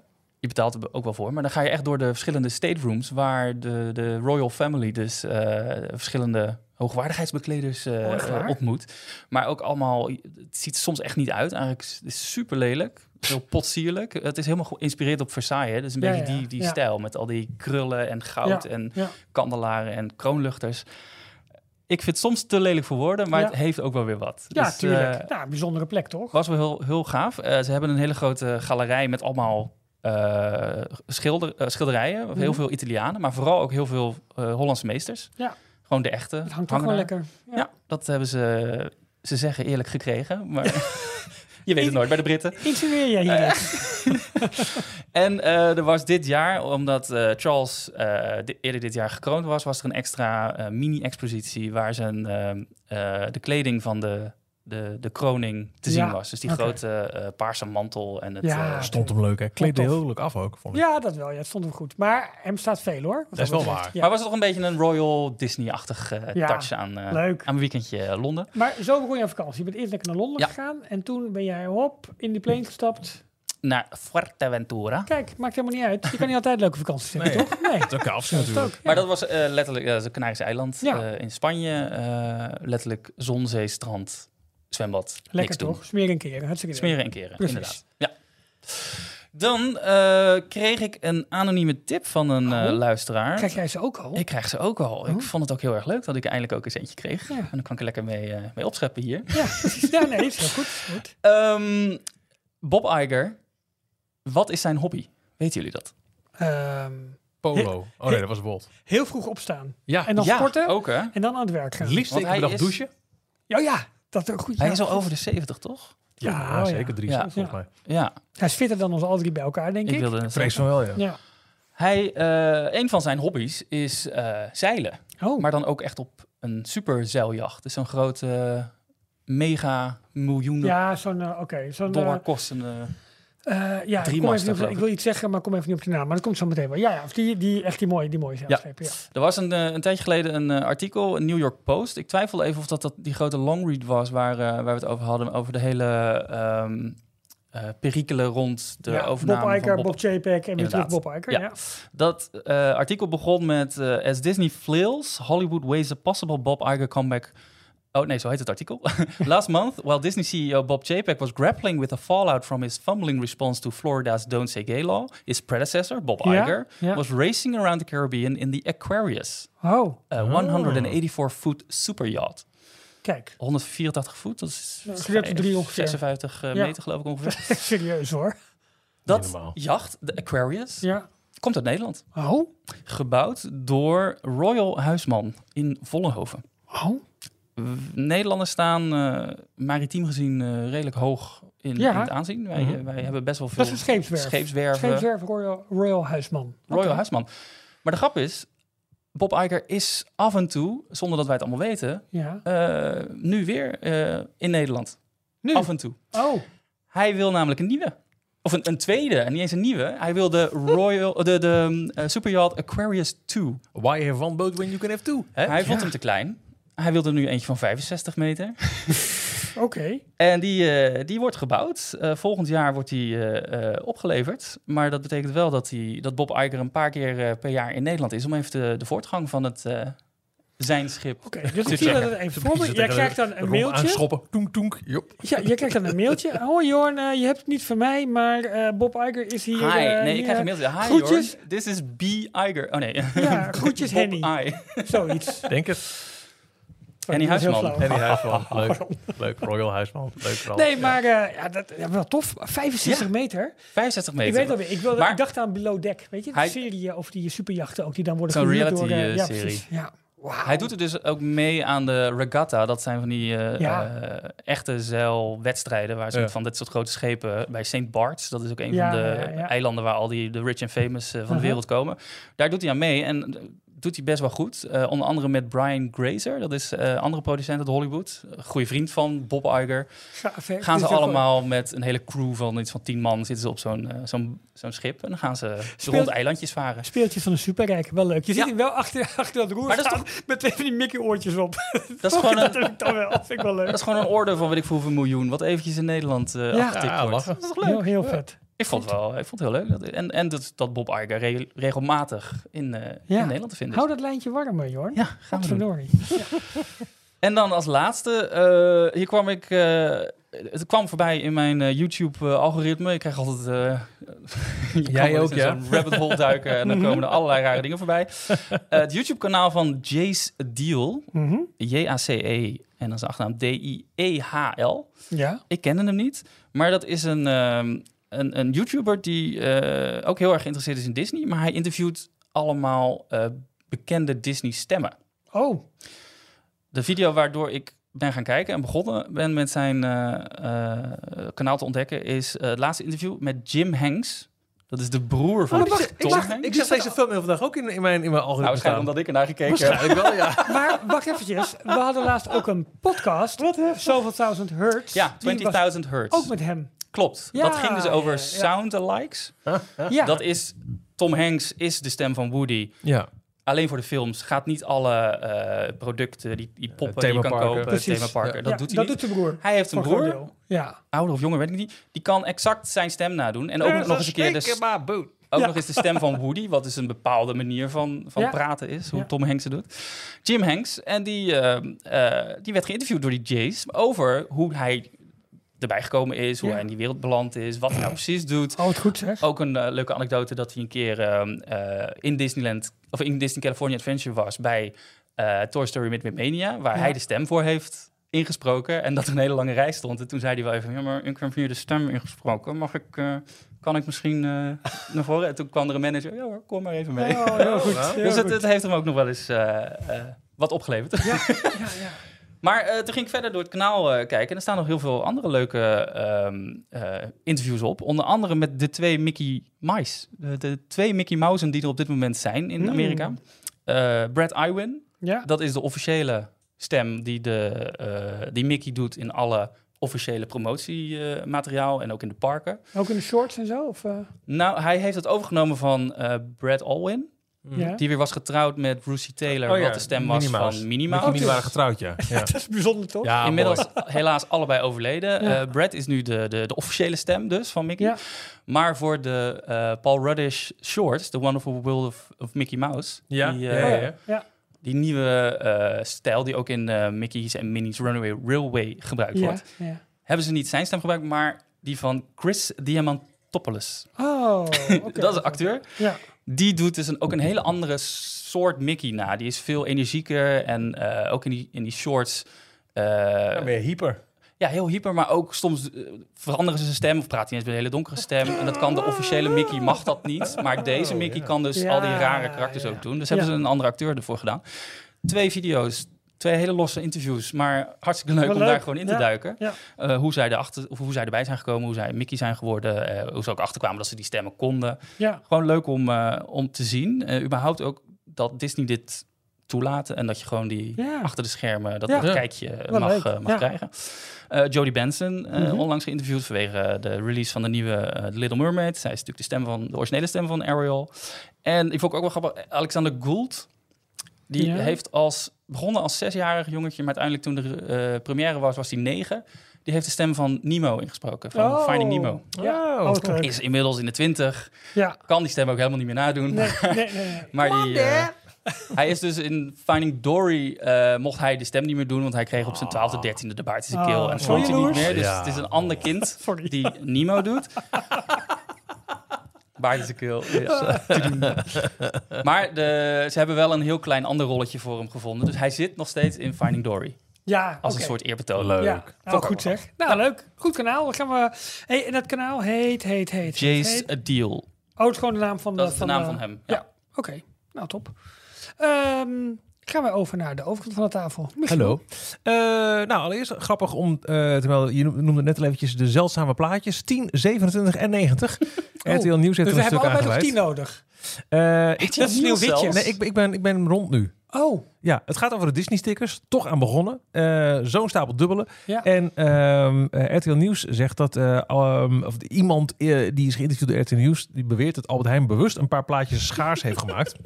je betaalt er ook wel voor. Maar dan ga je echt door de verschillende staterooms... waar de, de royal family dus eh, verschillende hoogwaardigheidsbekleders eh, Oh, echt waar? eh, ontmoet. Maar ook allemaal... Het ziet er soms echt niet uit. Eigenlijk is het super lelijk. Heel potsierlijk. Het is helemaal geïnspireerd op Versailles. hè. Dus een Ja, beetje ja, die, die ja. stijl. Met al die krullen en goud en kandelaren en kroonluchters. Ik vind het soms te lelijk voor woorden, maar het heeft ook wel weer wat. Ja, Dus, tuurlijk. eh, nou, bijzondere plek, toch? was wel heel, heel gaaf. Eh, ze hebben een hele grote galerij met allemaal eh, schilder, eh, schilderijen. Mhm. Heel veel Italianen, maar vooral ook heel veel eh, Hollandse meesters. Ja. Gewoon de echte. Het hangt toch wel lekker. Ja. Ja. dat hebben ze, ze zeggen eerlijk gekregen. Maar (laughs) je weet het nooit bij de Britten. Insinueer jij hier? (laughs) En er was dit jaar, omdat Charles eerder dit jaar gekroond was, was er een extra mini-expositie waar zijn, eh, de kleding van de, de, de kroning te zien was. Dus die grote eh, paarse mantel en het... Ja. eh, Stond hem leuk, hè? Kleedde heel leuk af ook, vond ik. Ja, dat wel. Ja, het stond hem goed. Maar hem staat veel, hoor. Dat is wel waar. Ja. Maar was het toch een beetje een Royal Disney-achtig Ja, touch aan, eh, Leuk. aan een weekendje Londen? Maar zo begon je aan vakantie. Je bent eerst lekker naar Londen Ja. gegaan. En toen ben jij hop in die plane gestapt. naar Fuerteventura. Kijk, maakt helemaal niet uit. Je kan niet altijd leuke vakanties hebben, Nee. toch? Nee. Dat is ook natuurlijk. Maar ja. dat was letterlijk uh, het Canarische eiland Ja. eh, in Spanje. eh, letterlijk zon, zee, strand, zwembad. Lekker niks doen. toch? Smeren een keer. Hartstikke. Smeren en keren, Precies. inderdaad. Ja. Dan eh, kreeg ik een anonieme tip van een eh, Oh. luisteraar. Krijg jij ze ook al? Ik krijg ze ook al. Oh. Ik vond het ook heel erg leuk dat ik eindelijk ook eens eentje kreeg. Ja. En dan kan ik er lekker mee, eh, mee opscheppen hier. Ja, precies. Ja, nee, is heel goed. goed. (laughs) Ehm, Bob Iger, wat is zijn hobby? Weten jullie dat? Ehm, Polo. Oh nee, dat was Bolt. heel vroeg opstaan. Ja, En dan ja, sporten. ook hè? En dan aan het werk gaan. het liefst per hij dag is- douchen. Ja, ja. Dat is ook goed. Hij ja. is al over de 70, toch? Ja, Oh, ja. zeker drie Ja. volgens mij. Ja, Hij is fitter dan ons alle drie bij elkaar, denk ik. ik wilde het Vrees van wel, ja. Ja. Hij, eh, een van zijn hobby's is eh, zeilen. Oh, Maar dan ook echt op een super zeiljjacht. Dus zo'n grote, mega miljoenen ja, zo'n... eh, Oké, zo'n... dollar kostende... eh, ja, drie ik, kom even wil iets zeggen, maar ik kom even niet op de naam. Maar dat komt zo meteen wel. Ja, ja. Of die, die, echt die mooie, die mooie zeilschepen. Ja. Er was een, eh, een tijdje geleden een eh, artikel, een New York Post. Ik twijfel even of dat, dat die grote longread was waar, waar we het over hadden. Over de hele ehm eh, perikelen rond de Ja, overname Bob Iger, van Bob, JPEG en weer terug. Bob Iger. Ja. Ja. Dat eh, artikel begon met... eh, As Disney flails, Hollywood weighs a possible Bob Iger comeback... Oh nee, zo heet het artikel. (laughs) Last month, while Disney CEO Bob Chapek was grappling with the fallout from his fumbling response to Florida's Don't Say Gay law, his predecessor, Bob Iger, was racing around the Caribbean in the Aquarius, Oh, a Oh. 184-foot super yacht. kijk. 184 voet, dat is gedeeld door drie ongeveer. 56 eh, Ja. meter geloof ik ongeveer. (laughs) Serieus hoor. Dat jacht, de Aquarius, Ja. komt uit Nederland. Oh, Gebouwd door Royal Huisman in Vollenhoven. oh. Nederlanders staan eh, maritiem gezien eh, redelijk hoog in, Ja. in het aanzien. Wij, Mhm. eh, wij hebben best wel veel Dat is een scheepswerf. scheepswerven. Scheepswerf Royal, Royal Huisman. Royal. Huisman. Maar de grap is, Bob Iger is af en toe, zonder dat wij het allemaal weten, Ja. eh, nu weer eh, in Nederland. Nu. Af en toe. Oh, Hij wil namelijk een nieuwe. Of een, een tweede, en niet eens een nieuwe. Hij wil de Royal, de, de eh, Superyacht Aquarius 2. Why have one boat when you can have two? Hij vond hem te klein. Hij wilde nu eentje van 65 meter. (laughs) oké. En die, eh, die wordt gebouwd. Eh, volgend jaar wordt die eh, eh, opgeleverd. Maar dat betekent wel dat, die, dat Bob Iger een paar keer eh, per jaar in Nederland is... om even de, de voortgang van het, eh, zijn schip... Oké, dus zie je- dat even. Jij krijgt dan een mailtje. Aanschoppen. Toenk, toenk. Jop. Ja, je krijgt dan een mailtje. Hoi Jorn, je hebt het niet van mij, maar eh, Bob Iger is hier. Hi. Nee, ik krijg een mailtje. Hi, groetjes. Jorn. This is B. Iger. Oh nee. Ja, groetjes (laughs) Henny. Zoiets. Denk het. Henny heel Huisman. Henny Huisman. Leuk. Leuk. Royal Huisman. Leuk vooral. Nee, maar eh, ja, dat ja, wel tof. 65 Ja. meter. 65 meter. Ik weet alweer. Ik, wilde, Maar- ik dacht aan Below Deck. Weet je, de serie over die superjachten ook, die dan worden Zo'n door... eh, ja, eh. Hij doet er dus ook mee aan de regatta. Dat zijn van die eh, Ja. eh, echte zeilwedstrijden. Waar ze Ja. van dit soort grote schepen bij St. Bart's. Dat is ook een Ja, van de eilanden waar al die de rich and famous eh, van de Uh-huh. wereld komen. Daar doet hij aan mee. En eh, doet hij best wel goed. Eh, onder andere met Brian Grazer. Dat is eh andere producent uit Hollywood. Een goede vriend van Bob Iger. Gaaf? Gaan ze allemaal met een hele crew van iets van tien man. Zitten ze op zo'n eh, zo'n zo'n schip. En dan gaan ze Speelt- rond eilandjes varen. wel Speeltjes van een superrijk. Wel leuk. Je Ja. ziet hem wel achter, achter dat roer Maar dat is staan met twee van die Mickey oortjes op. Dat is (laughs) gewoon een, heb ik dan wel. Dat vind ik wel leuk. dat is gewoon een orde van weet ik veel hoeveel miljoen. Wat eventjes in Nederland eh Ja. afgetikt Ja, wordt. lachen. Dat is toch leuk? Heel, heel vet. Ik vond het wel, ik vond het heel leuk. Dat, en en dat, dat Bob Iger re- regelmatig in, eh, Ja. in Nederland te vinden is. Hou dat lijntje warm, hè, Jorn. Ja, gaan we doen. Godverdorie. (laughs) En dan als laatste, eh, hier kwam ik, eh, het kwam voorbij in mijn YouTube-algoritme. Ik krijg altijd, eh, (laughs) Jij wel ook, ja? zo'n (laughs) rabbit hole duiken en dan komen er allerlei rare dingen voorbij. Eh, het YouTube-kanaal van Jace Deal, Mhm. J-A-C-E en dan zijn achternaam D-I-E-H-L. Ja. Ik kende hem niet, maar dat is een, ehm, een, een YouTuber die eh, ook heel erg geïnteresseerd is in Disney. Maar hij interviewt allemaal eh, bekende Disney-stemmen. Oh, De video waardoor ik ben gaan kijken en begonnen ben met zijn eh, kanaal te ontdekken is het laatste interview met Jim Hanks. Dat is de broer van Oh, wacht, Tom ik zag- Hanks. Ik zag deze film heel vandaag ook in, in mijn, in mijn nou, algoritme waarschijnlijk staan. omdat ik ernaar gekeken heb. Waarschijnlijk wel, ja. (laughs) maar wacht eventjes. We hadden laatst ook een podcast. Zoveel thousand hertz. Ja, Die was 20.000 hertz. Ook met hem. Klopt. Ja, dat ging dus over ja, ja. sound-alikes. Ja. Dat is, Tom Hanks is de stem van Woody. Ja. alleen voor de films. Gaat niet alle eh, producten, die, die poppen die je kan kopen, Precies. themaparken. Dat Ja, doet hij dat niet. doet zijn broer. Hij heeft een broer, deel. Ja. ouder of jonger, weet ik niet. Die kan exact zijn stem nadoen. En ook nog eens een keer de, boot. ook Ja. nog eens de stem van Woody, wat dus een bepaalde manier van, van Ja. praten is, hoe Ja. Tom Hanks het doet. Jim Hanks, en die, eh, eh, die werd geïnterviewd door die Jays over hoe hij erbij gekomen is, hoe Ja. hij in die wereld beland is, wat hij nou precies doet. Oh, het goed zeg. Ook een eh, leuke anekdote dat hij een keer ehm, eh, in Disneyland, of in Disney California Adventure was bij eh, Toy Story Midway Mania, waar Ja. hij de stem voor heeft ingesproken en dat een hele lange rij stond. En toen zei hij wel even, ja, maar ik heb hier de stem ingesproken. Mag ik, kan ik misschien (laughs) naar voren? En toen kwam er een manager, ja hoor, kom maar even mee. Oh, heel goed. (laughs) heel dus het, goed. het heeft hem ook nog wel eens wat opgeleverd. Ja, (laughs) ja, ja. Maar eh, toen ging ik verder door het kanaal eh, kijken. En er staan nog heel veel andere leuke ehm, eh, interviews op. Onder andere met de twee Mickey Mice. De, de twee Mickey Mouse'en die er op dit moment zijn in Mm. Amerika. Brad Iwin, Ja. dat is de officiële stem die, de, die Mickey doet in alle officiële promotiemateriaal en ook in de parken. Ook in de shorts en zo? Of, Nou, hij heeft het overgenomen van Brad Alwyn. Ja. Die weer was getrouwd met Brucey Taylor, Oh ja, wat de stem was Minnie Mouse. van Minnie Mickey Mouse. Minnie waren getrouwd, ja. (laughs) ja. Dat is bijzonder, toch? Ja, Inmiddels helaas allebei overleden. Ja. Eh, Brad is nu de, de, de officiële stem dus van Mickey. Ja. Maar voor de eh, Paul Ruddish shorts, The Wonderful World of, of Mickey Mouse, Ja, die, ja, eh, Oh, ja, ja. ja. ja. die nieuwe eh, stijl die ook in eh, Mickey's en Minnie's Runaway Railway gebruikt Ja, wordt, ja. hebben ze niet zijn stem gebruikt, maar die van Chris Diamantopoulos. Oh, oké. (laughs) Dat is een acteur. Ja. Die doet dus een, ook een hele andere soort Mickey na. Die is veel energieker en eh, ook in die, in die shorts... eh, Ja, meer hyper. Ja, heel hyper, maar ook soms eh, veranderen ze zijn stem of praat hij eens met een hele donkere stem. En dat kan de officiële Mickey, mag dat niet. Maar deze Oh, Mickey ja. kan dus Ja, al die rare karakters ja. ook doen. Dus Ja. hebben ze een andere acteur ervoor gedaan. Twee video's, twee hele losse interviews, maar hartstikke leuk Wel om leuk. daar gewoon in te Ja. duiken. Ja. Eh, hoe, zij erachter, of hoe zij erbij zijn gekomen, hoe zij Mickey zijn geworden, eh, hoe ze ook achterkwamen dat ze die stemmen konden. Ja. Gewoon leuk om, eh, om te zien. Überhaupt ook dat Disney dit toelaten en dat je gewoon die achter de schermen dat, kijkje Wel mag, mag krijgen. Jodie Benson, Mhm. onlangs geïnterviewd vanwege de release van de nieuwe Little Mermaid. Zij is natuurlijk de stem van de originele stem van Ariel. En ik vond ook wel grappig, Alexander Gould, die Ja. heeft als begonnen als zesjarig jongetje, maar uiteindelijk toen de eh, première was, was hij negen. Die heeft de stem van Nemo ingesproken, van Oh. Finding Nemo. Ja, Oh, oh. Is inmiddels in de twintig, Ja. kan die stem ook helemaal niet meer nadoen. Nee, nee, nee. nee. (laughs) Maar die, eh, hij is dus in Finding Dory, eh, mocht hij de stem niet meer doen, want hij kreeg op zijn twaalfde, dertiende de baard in zijn keel. En zo stond hij niet meer, dus Ja. het is een ander kind (laughs) die Nemo doet. (laughs) Keel. (laughs) Ja. (laughs) maar de, ze hebben wel een heel klein ander rolletje voor hem gevonden. Dus hij zit nog steeds in Finding Dory. Ja, Als een soort eerbetoon. Leuk. Ja, nou, ik goed zeg. Nou, leuk. Goed kanaal. Dan gaan we... Hey, en dat kanaal heet, heet, heet... Jace heet- a Deal. Oh, het is gewoon de naam van de... Dat is de van naam de- van hem. Ja, Ja. oké. Nou, top. Ehm, gaan we over naar de overkant van de tafel. Michiel. Hallo. Eh, nou, allereerst grappig om, eh, terwijl je noemde net al eventjes de zeldzame plaatjes. 10, 27 en 90. (laughs) RTL Nieuws heeft Dus er we een hebben stuk allebei nog aangeweid. tien nodig. Eh, ik, Dat is nieuw witje. nee, ik, ik, ben, ik ben rond nu. Oh, Ja, het gaat over de Disney-stickers. Toch aan begonnen. Eh, Zo'n stapel dubbele. ja. En ehm, eh, RTL Nieuws zegt dat eh, um, of iemand die is geïnterviewd door RTL Nieuws, die beweert dat Albert Heijn bewust een paar plaatjes schaars heeft gemaakt. (laughs)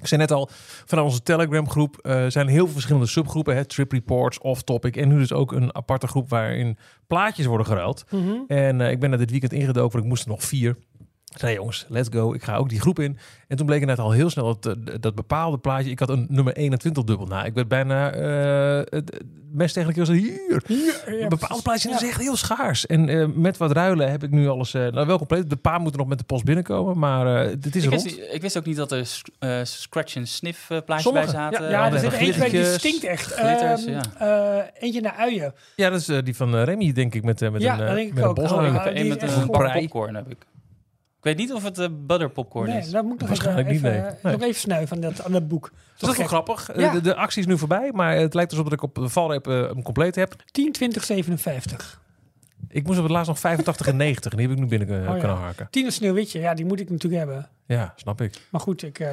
Ik zei net al, vanuit onze Telegram groep eh, zijn heel veel verschillende subgroepen. Hè, trip reports, off topic. En nu dus ook een aparte groep waarin plaatjes worden geruild. Mhm. En eh, ik ben er dit weekend ingedoken, want ik moest er nog vier. Zei, jongens, let's go. Ik ga ook die groep in. En toen bleek net al heel snel dat, eh, dat bepaalde plaatje... Ik had een nummer 21 dubbel. Nou, ik werd bijna... eh het het mes tegen de Hier, Hier, ja, bepaalde precies. plaatjes Ja. zijn echt heel schaars. En eh, met wat ruilen heb ik nu alles... eh, nou, wel compleet. De paar moeten nog met de post binnenkomen. Maar eh dit is Ik rond. wist, ik wist ook niet dat er sc- eh, scratch en sniff plaatjes Sommige. bij zaten. Ja, Ja, er zit eentje bij die stinkt echt. glitters, Ehm, ja. eh, eentje naar uien. Ja, dat is die van Remy, denk ik. Met, met Ja, een, ik met een. Oh, is met een popcorn heb ik. Ik weet niet of het eh, butter popcorn Nee, is. dat moet ik nog Waarschijnlijk even, niet, even, nee. Nee. nog even sneu van dat, aan dat boek. Dus dat is wel grappig. Eh, Ja. De, de actie is nu voorbij, maar het lijkt alsof dat ik op de valreep eh, hem compleet heb. 10, 20, 57. Ik moest op het laatst nog 85 en 90 en die heb ik nu binnen eh, Oh, ja. kunnen harken. 10 is Sneeuwwitje. Ja, die moet ik natuurlijk hebben. Ja, snap ik. Maar goed, ik... eh,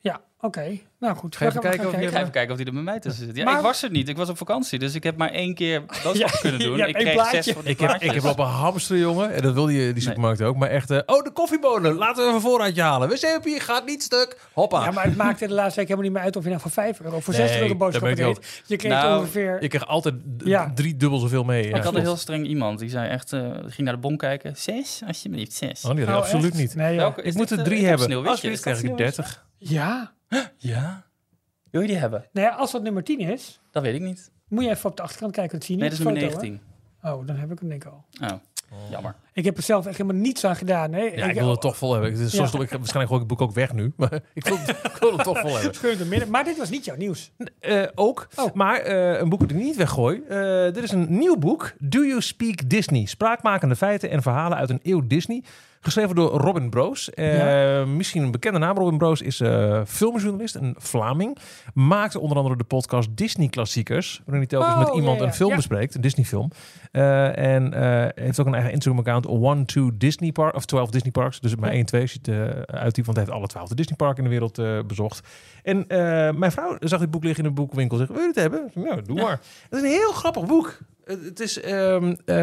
Ja, oké. Nou goed. Ga we even we kijken gaan of ga even kijken of die er bij mij tussen zit. Ja, Maar- ik was er niet. Ik was op vakantie, dus ik heb maar één keer boodschappen (laughs) Ja, kunnen doen. ik kreeg plaatje. zes van die Ik heb, ik heb op een hamster, jongen. En dat wilde je die supermarkt ook. Maar echt, eh, oh, de koffiebonen. Laten we even een voorraadje halen. Wc-papier gaat niet stuk. Hoppa. Ja, maar het maakte de laatste week helemaal niet meer uit of je nou voor 5 euro of voor Nee, 6 euro dat boodschappen deed. Je kreeg Nou, ongeveer... Je kreeg altijd Ja. drie dubbel zoveel mee. Ja, ik had een heel streng iemand. Die zei echt, eh, ging naar de bon kijken. Zes? Alsjeblieft, zes. Oh, ik Oh, absoluut echt? niet. Nee, Ik moet er eh, drie hebben. Alsjeblieft dat krijg ik Sneeuwwitje? 30. Ja. (gasps) Ja. Wil je die hebben? Nou ja, als dat nummer 10 is, Dat weet ik niet. moet je even op de achterkant kijken. Dat zie je Nee, niet dat is op nummer de foto, 19. hoor. Oh, dan heb ik hem denk ik al. Oh, jammer. Ik heb er zelf echt helemaal niets aan gedaan. Hè. Ja, ik wil het toch vol hebben. Het is zo Ja. stom. Ik heb waarschijnlijk gooi ik het boek ook weg nu. Maar (laughs) ik wil, het- ik wil het toch vol hebben. (laughs) Scheur het midden. Maar dit was niet jouw nieuws. Eh, ook. Oh. Maar eh, een boek dat ik niet weggooi. Eh dit is een nieuw boek. Do You Speak Disney? Spraakmakende feiten en verhalen uit een eeuw Disney. Geschreven door Robin Broos. Eh, Ja. Misschien een bekende naam. Robin Broos is eh, filmjournalist, een Vlaming. Maakte onder andere de podcast Disney Klassiekers. Waarin hij telkens Oh, met ja, iemand ja. een film bespreekt. Een Disney film. Eh, en heeft ook een eigen Instagram-account. One, two Disney Park. Of 12 Disney Parks. Dus maar 1, 2 ziet uit die. Want hij heeft alle 12 Disney Parken in de wereld bezocht. En mijn vrouw zag dit boek liggen in een boekwinkel. Zegt, wil je het hebben? Nou, doe maar. Het is een heel grappig boek. Het het is ehm, eh,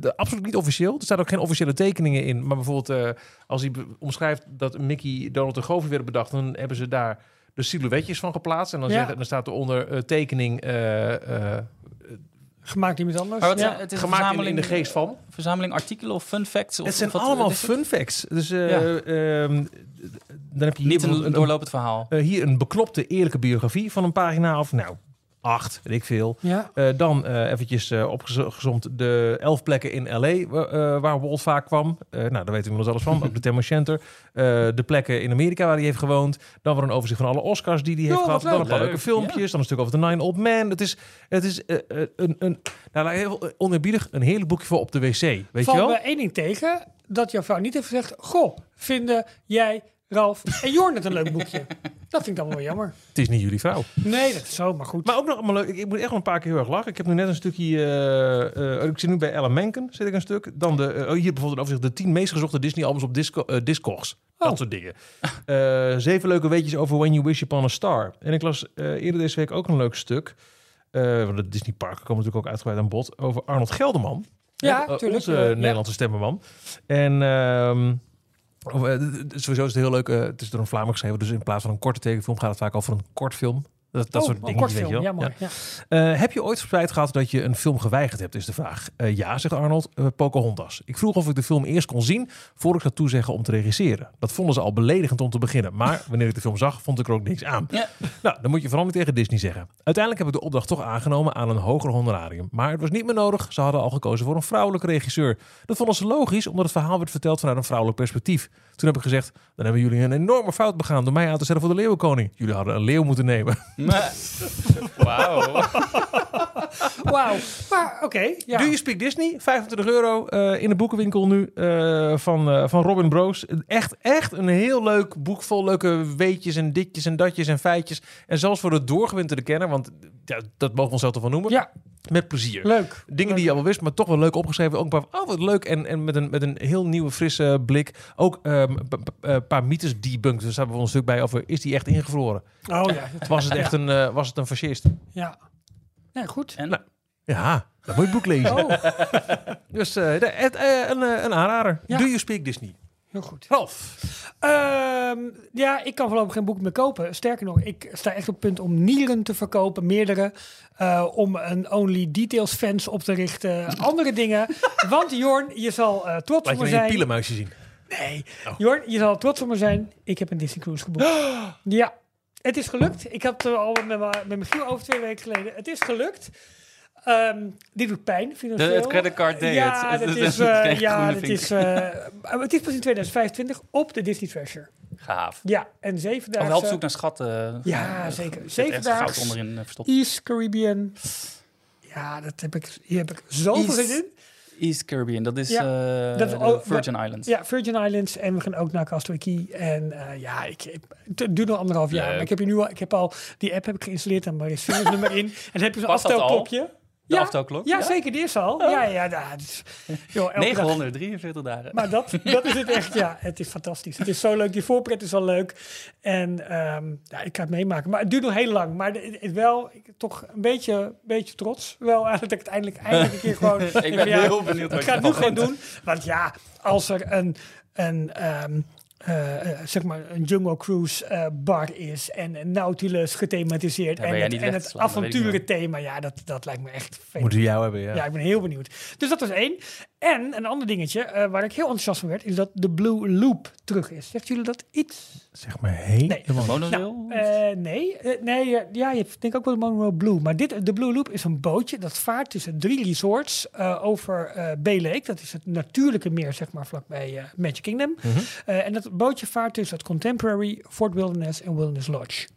de- absoluut niet officieel. Er staan ook geen officiële tekeningen in. Maar bijvoorbeeld eh, als hij omschrijft dat Mickey, Donald en Goofy werden bedacht... dan hebben ze daar de silhouetjes van geplaatst. En dan, Ja. zeggen, dan staat er onder eh, tekening... eh, eh, Gemaakt iemand anders. Wat, ja. eh, het is gemaakt in, in de geest van. verzameling artikelen of fun facts? Of, Het zijn of wat- allemaal het? fun facts. Dus eh, Ja. ehm, dan heb je hier Niet een doorlopend verhaal. eh, hier een beklopte eerlijke biografie van een pagina of nou acht, weet ik veel. ja. Eh, dan eh eventjes eh opgezomd de elf plekken in L.A. wa- waar Walt vaak kwam. Nou, daar weten we inmiddels alles van. Ook de Thermo Center. De plekken in Amerika waar hij heeft gewoond. Dan weer een overzicht van alle Oscars die hij heeft Oh, gehad. Dan een paar leuke Leuk, filmpjes. Dan een stuk over de Nine Old Man. Het is, het is een, een, nou, heel oneerbiedig, een hele boekje voor op de wc. Weet je wel? één ding tegen. Dat jouw vrouw niet heeft gezegd... Goh, vinden jij, Ralf en Jorn het een leuk boekje? Dat vind ik dan wel jammer. Het is niet jullie vrouw. Nee, dat is zo, maar goed. Maar ook nog allemaal leuk. Ik, ik moet echt wel een paar keer heel erg lachen. Ik heb nu net een stukje. eh, eh, ik zit nu bij Ellen Menken, zit ik een stuk. Dan de, eh, oh, hier bijvoorbeeld een overzicht. De tien meest gezochte Disney-albums op Disco, Discogs. Oh. Dat soort dingen. Zeven leuke weetjes over When You Wish Upon a Star. En ik las eerder deze week ook een leuk stuk. want de Disney Park komt natuurlijk ook uitgebreid aan bod. Over Arnold Gelderman. Ja, Eh, tuurlijk. Onze ja. Nederlandse stemmerman. En ehm, of, eh, sowieso is het heel leuk. eh, het is door een Vlaming geschreven. Dus in plaats van een korte tekenfilm gaat het vaak over een kortfilm. Dat, dat Oh, soort dingen. weet je wel. Ja. Eh, heb je ooit spijt gehad dat je een film geweigerd hebt, is de vraag. Eh, ja, zegt Arnold, uh, Pocahontas. Ik vroeg of ik de film eerst kon zien voor ik zou toezeggen om te regisseren. Dat vonden ze al beledigend om te beginnen. Maar (laughs) wanneer ik de film zag, vond ik er ook niks aan. Ja. Nou, dan moet je vooral niet tegen Disney zeggen. Uiteindelijk heb ik de opdracht toch aangenomen aan een hoger honorarium. Maar het was niet meer nodig. Ze hadden al gekozen voor een vrouwelijke regisseur. Dat vonden ze logisch, omdat het verhaal werd verteld vanuit een vrouwelijk perspectief. Toen heb ik gezegd, dan hebben jullie een enorme fout begaan door mij aan te stellen voor de leeuwenkoning. Jullie hadden een leeuw moeten nemen. (laughs) Wauw. (laughs) Wauw. Maar oké. ja. Do You Speak Disney? 25 euro eh, in de boekenwinkel nu eh, van, eh, van Robin Broos. Echt, echt een heel leuk boek vol leuke weetjes en ditjes en datjes en feitjes. En zelfs voor de doorgewinterde kenner, want ja, dat mogen we onszelf ervan noemen. Ja, Met plezier. leuk. Dingen die je al wist, maar toch wel leuk opgeschreven. Ook een paar, oh wat leuk. En, en met, een, met een heel nieuwe, frisse blik. Ook ehm, een p- een paar mythes debunked. Er staat bijvoorbeeld een stuk bij over, is die echt ingevroren? Oh ja. dat- Was het echt een, eh, was het een fascist? Ja. Nee, goed. En? Nou, Ja, dan moet je het boek lezen. Oh, (laughs) Dus eh, de- het, eh, een, eh, een aanrader. Ja. Do You Speak Disney? Heel goed. Ralf. Ehm, ja, ik kan voorlopig geen boek meer kopen. Sterker nog, ik sta echt op het punt om Nieren te verkopen, meerdere. eh, om een Only Details fans op te richten. (laughs) Andere dingen. Want Jorn, je zal eh, trots Laat op je me een zijn. pielenmuisje zien. Nee. Oh. Jorn, je zal trots op me zijn. Ik heb een Disney Cruise geboekt. (gasps) Ja, het is gelukt. Ik had het er al met, mijn- met Michiel over twee weken geleden. Het is gelukt. Ehm, dit doet pijn, financieel. De- het creditcard deed ja, het. Dat is, het eh, kreeg ja, dat is, eh, het is pas in 2025 op de Disney Treasure. Gaaf. Ja, en zeven dagen. wel op zoek naar schatten. Ja, eh, zeker. zit Zeven daags. onderin verstopt. East Caribbean. Ja, dat heb ik, hier heb ik zoveel zin in. East Caribbean, dat is Ja, eh, dat is de ook- Virgin Islands. Ja, Virgin Islands en we gaan ook naar Castaway Key. En eh, ja, ik, ik, het duurt nog anderhalf jaar. Maar ik heb, je nu al, ik heb al die app heb ik geïnstalleerd en maar is nummer in. En dan heb je zo'n afstelkopje. De Ja. aftelklok? Ja, zeker, die is al. Ja, ja, ja, joh, elke dag- 943 dagen. Maar dat, (laughs) dat is het echt, ja. Het is fantastisch. Het is zo leuk. Die voorpret is al leuk. En ehm, ja, ik ga het meemaken. Maar het duurt nog heel lang. Maar het wel ik, toch een beetje, beetje trots. Wel eigenlijk (laughs) dat ik het eindelijk, eindelijk een keer gewoon... (laughs) ik ben ja, heel benieuwd wat Ik je ga het nu gewoon doen. Want ja, als er een... een ehm, eh, eh, zeg maar een Jungle Cruise eh, bar is en een Nautilus gethematiseerd en het, en het avonturenthema, ja, dat, dat lijkt me echt vet. Moeten we jou hebben, ja. Ja, ik ben heel benieuwd. Dus dat was één. En een ander dingetje eh, waar ik heel enthousiast van werd, is dat de Blue Loop terug is. Zegt jullie dat iets? Zeg maar helemaal. Nee. Monorail? Eh, nee, eh, nee ja, je denkt ook wel de Monroe Blue. Maar dit, de Blue Loop is een bootje dat vaart tussen drie resorts eh, over eh Bay Lake. Dat is het natuurlijke meer, zeg maar, vlakbij eh Magic Kingdom. Mhm. Eh, en dat bootje vaart tussen het Contemporary, Fort Wilderness en Wilderness Lodge.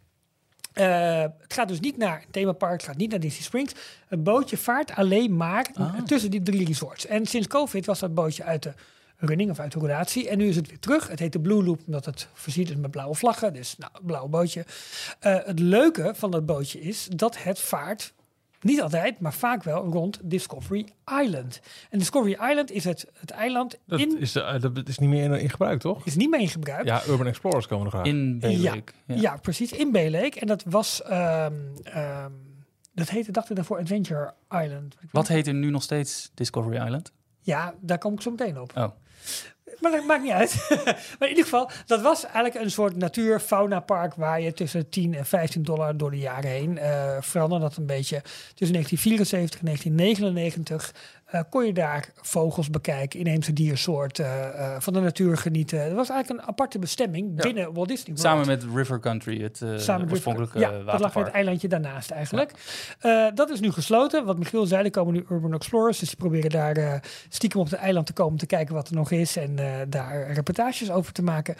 Eh, het gaat dus niet naar een themapark, het gaat niet naar Disney Springs. Het bootje vaart alleen maar Ah. tussen die drie resorts. En sinds COVID was dat bootje uit de running of uit de roulatie. En nu is het weer terug. Het heet de Blue Loop omdat het voorziet is met blauwe vlaggen. Dus nou, blauw bootje. Eh, het leuke van dat bootje is dat het vaart, niet altijd, maar vaak wel rond Discovery Island. En Discovery Island is het, het eiland Dat, in, is, eh, dat is niet meer in, in gebruik, toch? is niet meer in gebruik. Ja, Urban Explorers komen er graag. In Bay Ja. Lake. Ja. precies, in Bay Lake. En dat was, ehm, ehm, dat heette, dacht ik daarvoor, Adventure Island. Wat heet er nu nog steeds Discovery Island? Ja, daar kom ik zo meteen op. Oh. Maar dat maakt niet uit. (laughs) maar in ieder geval, dat was eigenlijk een soort natuur-fauna park waar je tussen 10 en 15 dollar door de jaren heen eh veranderde dat een beetje. Tussen 1974 en 1999 eh, kon je daar vogels bekijken, inheemse diersoorten, eh, van de natuur genieten. Het was eigenlijk een aparte bestemming Ja. binnen Walt Disney World. Samen met River Country, het eh Samen oorspronkelijke ja, eh, dat lag waterpark. het eilandje daarnaast eigenlijk. Dat is nu gesloten. Wat Michiel zei, er komen nu Urban Explorers. Dus die proberen daar stiekem op het eiland te komen... om te kijken wat er nog is en daar reportages over te maken.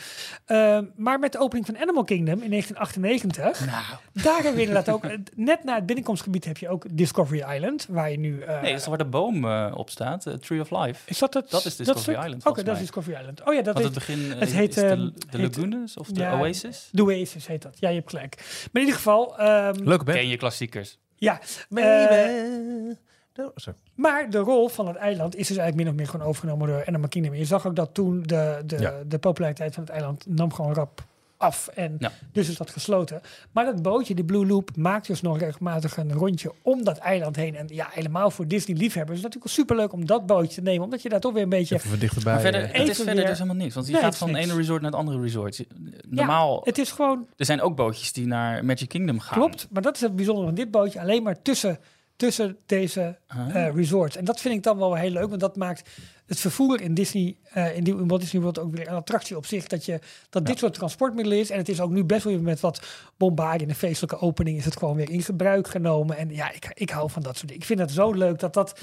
Maar met de opening van Animal Kingdom in 1998... Nou, daar hebben we inderdaad ook... Net na het binnenkomstgebied heb je ook Discovery Island... waar je nu... nee, dat is waar de boom eh, op staat, eh, Tree of Life. is dat het? dat is Discovery stuk? Island, Oké, dat is. Discovery Island. Oh ja, dat Want is het begin eh, het is- heet, is de, ehm, de heet- Lagoons of de ja, Oasis. de Oasis heet dat. Ja, je hebt gelijk. Maar in ieder geval... ehm, Leuke band. Ken je klassiekers? ja. Oh. Maar de rol van het eiland is dus eigenlijk min of meer gewoon overgenomen door Kingdom. En je zag ook dat toen de, de, Ja. de populariteit van het eiland nam gewoon rap af. En Ja. dus is dat gesloten. Maar dat bootje, de Blue Loop, maakt dus nog regelmatig een rondje om dat eiland heen. En ja, helemaal voor Disney-liefhebbers is het natuurlijk superleuk om dat bootje te nemen. Omdat je daar toch weer een beetje... Even dichterbij. Maar verder, eh. het is Even verder weer- dus helemaal niks. Want je Nee, gaat van het niks. ene resort naar het andere resort. Normaal, Het is gewoon, er zijn ook bootjes die naar Magic Kingdom gaan. klopt. Maar dat is het bijzondere van dit bootje. Alleen maar tussen, tussen deze eh, resorts. En dat vind ik dan wel heel leuk, want dat maakt het vervoer in Disney, eh, in, die, in Walt Disney World ook weer een attractie op zich. Dat, je, dat dit soort transportmiddelen is. En het is ook nu best wel met wat bombardie in de feestelijke opening is het gewoon weer in gebruik genomen. En ja, ik, ik hou van dat soort dingen. Ik vind het zo leuk dat dat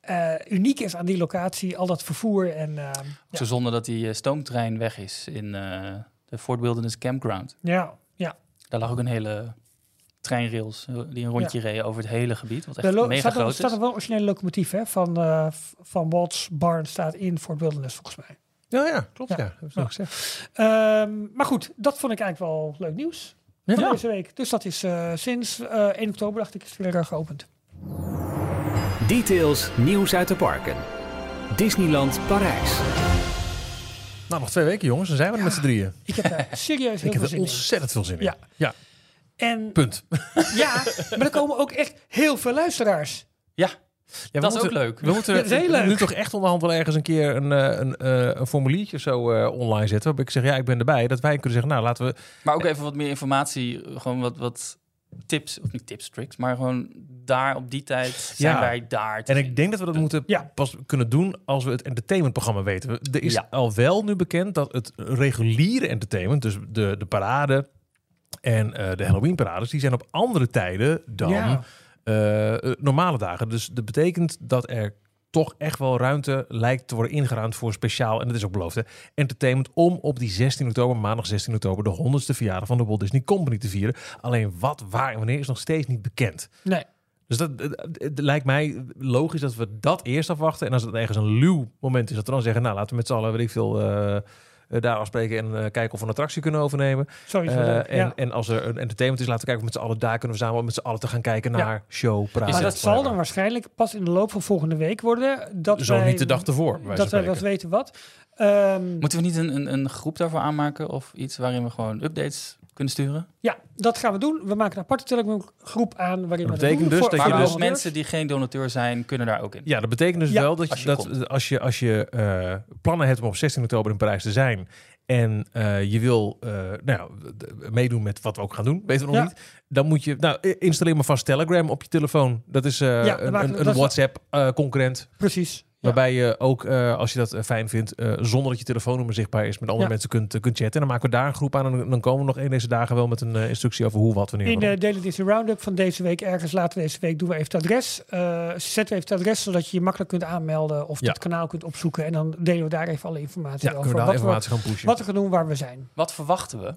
eh, uniek is aan die locatie, al dat vervoer. En eh, Zo zonde dat die stoomtrein weg is in de Fort Wilderness Campground. ja, ja. Daar lag ook een hele treinrails eh, die een rondje reden over het hele gebied. Wat Er echt mega staat, er, groot staat is. er wel een originele locomotief hè, van, eh, f- van Walt's Barn staat in Fort Wilderness volgens mij. Ja, ja, klopt. Ja. Ja, gezegd. Ehm, maar goed, dat vond ik eigenlijk wel leuk nieuws. Ja. van deze week. Dus dat is eh, sinds eh 1 oktober, dacht ik, is het weer geopend. Details nieuws uit de parken. Disneyland Parijs. Nou, nog twee weken, jongens. Dan zijn we er met z'n drieën. Ik heb daar serieus (laughs) heel Ik heb veel er zin in. ontzettend veel zin in. Ja. ja. En Punt. ja, maar er komen ook echt heel veel luisteraars. Ja, dat is ook leuk. We moeten Ja, dat is heel leuk. nu toch echt onderhand wel ergens een keer een, eh, een, eh, een formuliertje zo eh, online zetten. Waarbij ik zeg, ja, ik ben erbij. Dat wij kunnen zeggen, nou, laten we... Maar ook even wat meer informatie, gewoon wat, wat tips, of niet tips, tricks, maar gewoon daar op die tijd zijn Ja. wij daar. En ik denk dat we dat moeten Ja. pas kunnen doen als we het entertainmentprogramma weten. We- Er is Ja. al wel nu bekend dat het reguliere entertainment, dus de, de parade en eh, de Halloween parades, die zijn op andere tijden dan Ja. eh, eh, normale dagen. Dus dat betekent dat er toch echt wel ruimte lijkt te worden ingeruimd voor speciaal, en dat is ook beloofd, hè, entertainment om op die 16 oktober, maandag 16 oktober, de 100ste verjaardag van de Walt Disney Company te vieren. Alleen wat, waar en wanneer is nog steeds niet bekend. Nee. Dus dat het, het lijkt mij logisch dat we dat eerst afwachten. En als het ergens een luw moment is, dat we dan zeggen, nou laten we met z'n allen, weet ik veel, eh, eh, daar afspreken en eh, kijken of we een attractie kunnen overnemen. Eh, en, ja. en als er een entertainment is, laten we kijken of met z'n allen daar kunnen we samen met z'n allen te gaan kijken Ja. naar show, praten. Maar dat zal dan waarschijnlijk pas in de loop van volgende week worden. Dat Zo wij, niet de dag ervoor. Dat wij wat weten wat. Ehm, Moeten we niet een, een, een groep daarvoor aanmaken of iets waarin we gewoon updates kunnen sturen? ja, dat gaan we doen. We maken een aparte Telegram groep aan. Waarin Dat we betekent doen dus voor- dat je dus- mensen die geen donateur zijn, kunnen daar ook in. Ja, dat betekent dus Ja, wel dat als je, dat, als je, als je eh, plannen hebt om op 16 oktober in Parijs te zijn en eh, je wil eh, nou meedoen met wat we ook gaan doen, weten we nog Ja. niet, dan moet je, nou, installeer maar vast Telegram op je telefoon. Dat is eh, Ja, een, we- een, een WhatsApp-concurrent. Precies. Waarbij je ook, eh, als je dat eh, fijn vindt, eh, zonder dat je telefoonnummer zichtbaar is, met andere Ja. mensen kunt, kunt chatten. En dan maken we daar een groep aan en dan- komen we nog een deze dagen wel met een instructie over hoe, wat, wanneer. In de Daily Disney Roundup van deze week, ergens later deze week, doen we even het adres. Eh, zetten we even het adres, zodat je je makkelijk kunt aanmelden of Ja. het kanaal kunt opzoeken. En dan delen we daar even alle informatie ja, over. kunnen we daar wat, informatie gaan pushen. we, wat we gaan doen, waar we zijn. Wat verwachten we?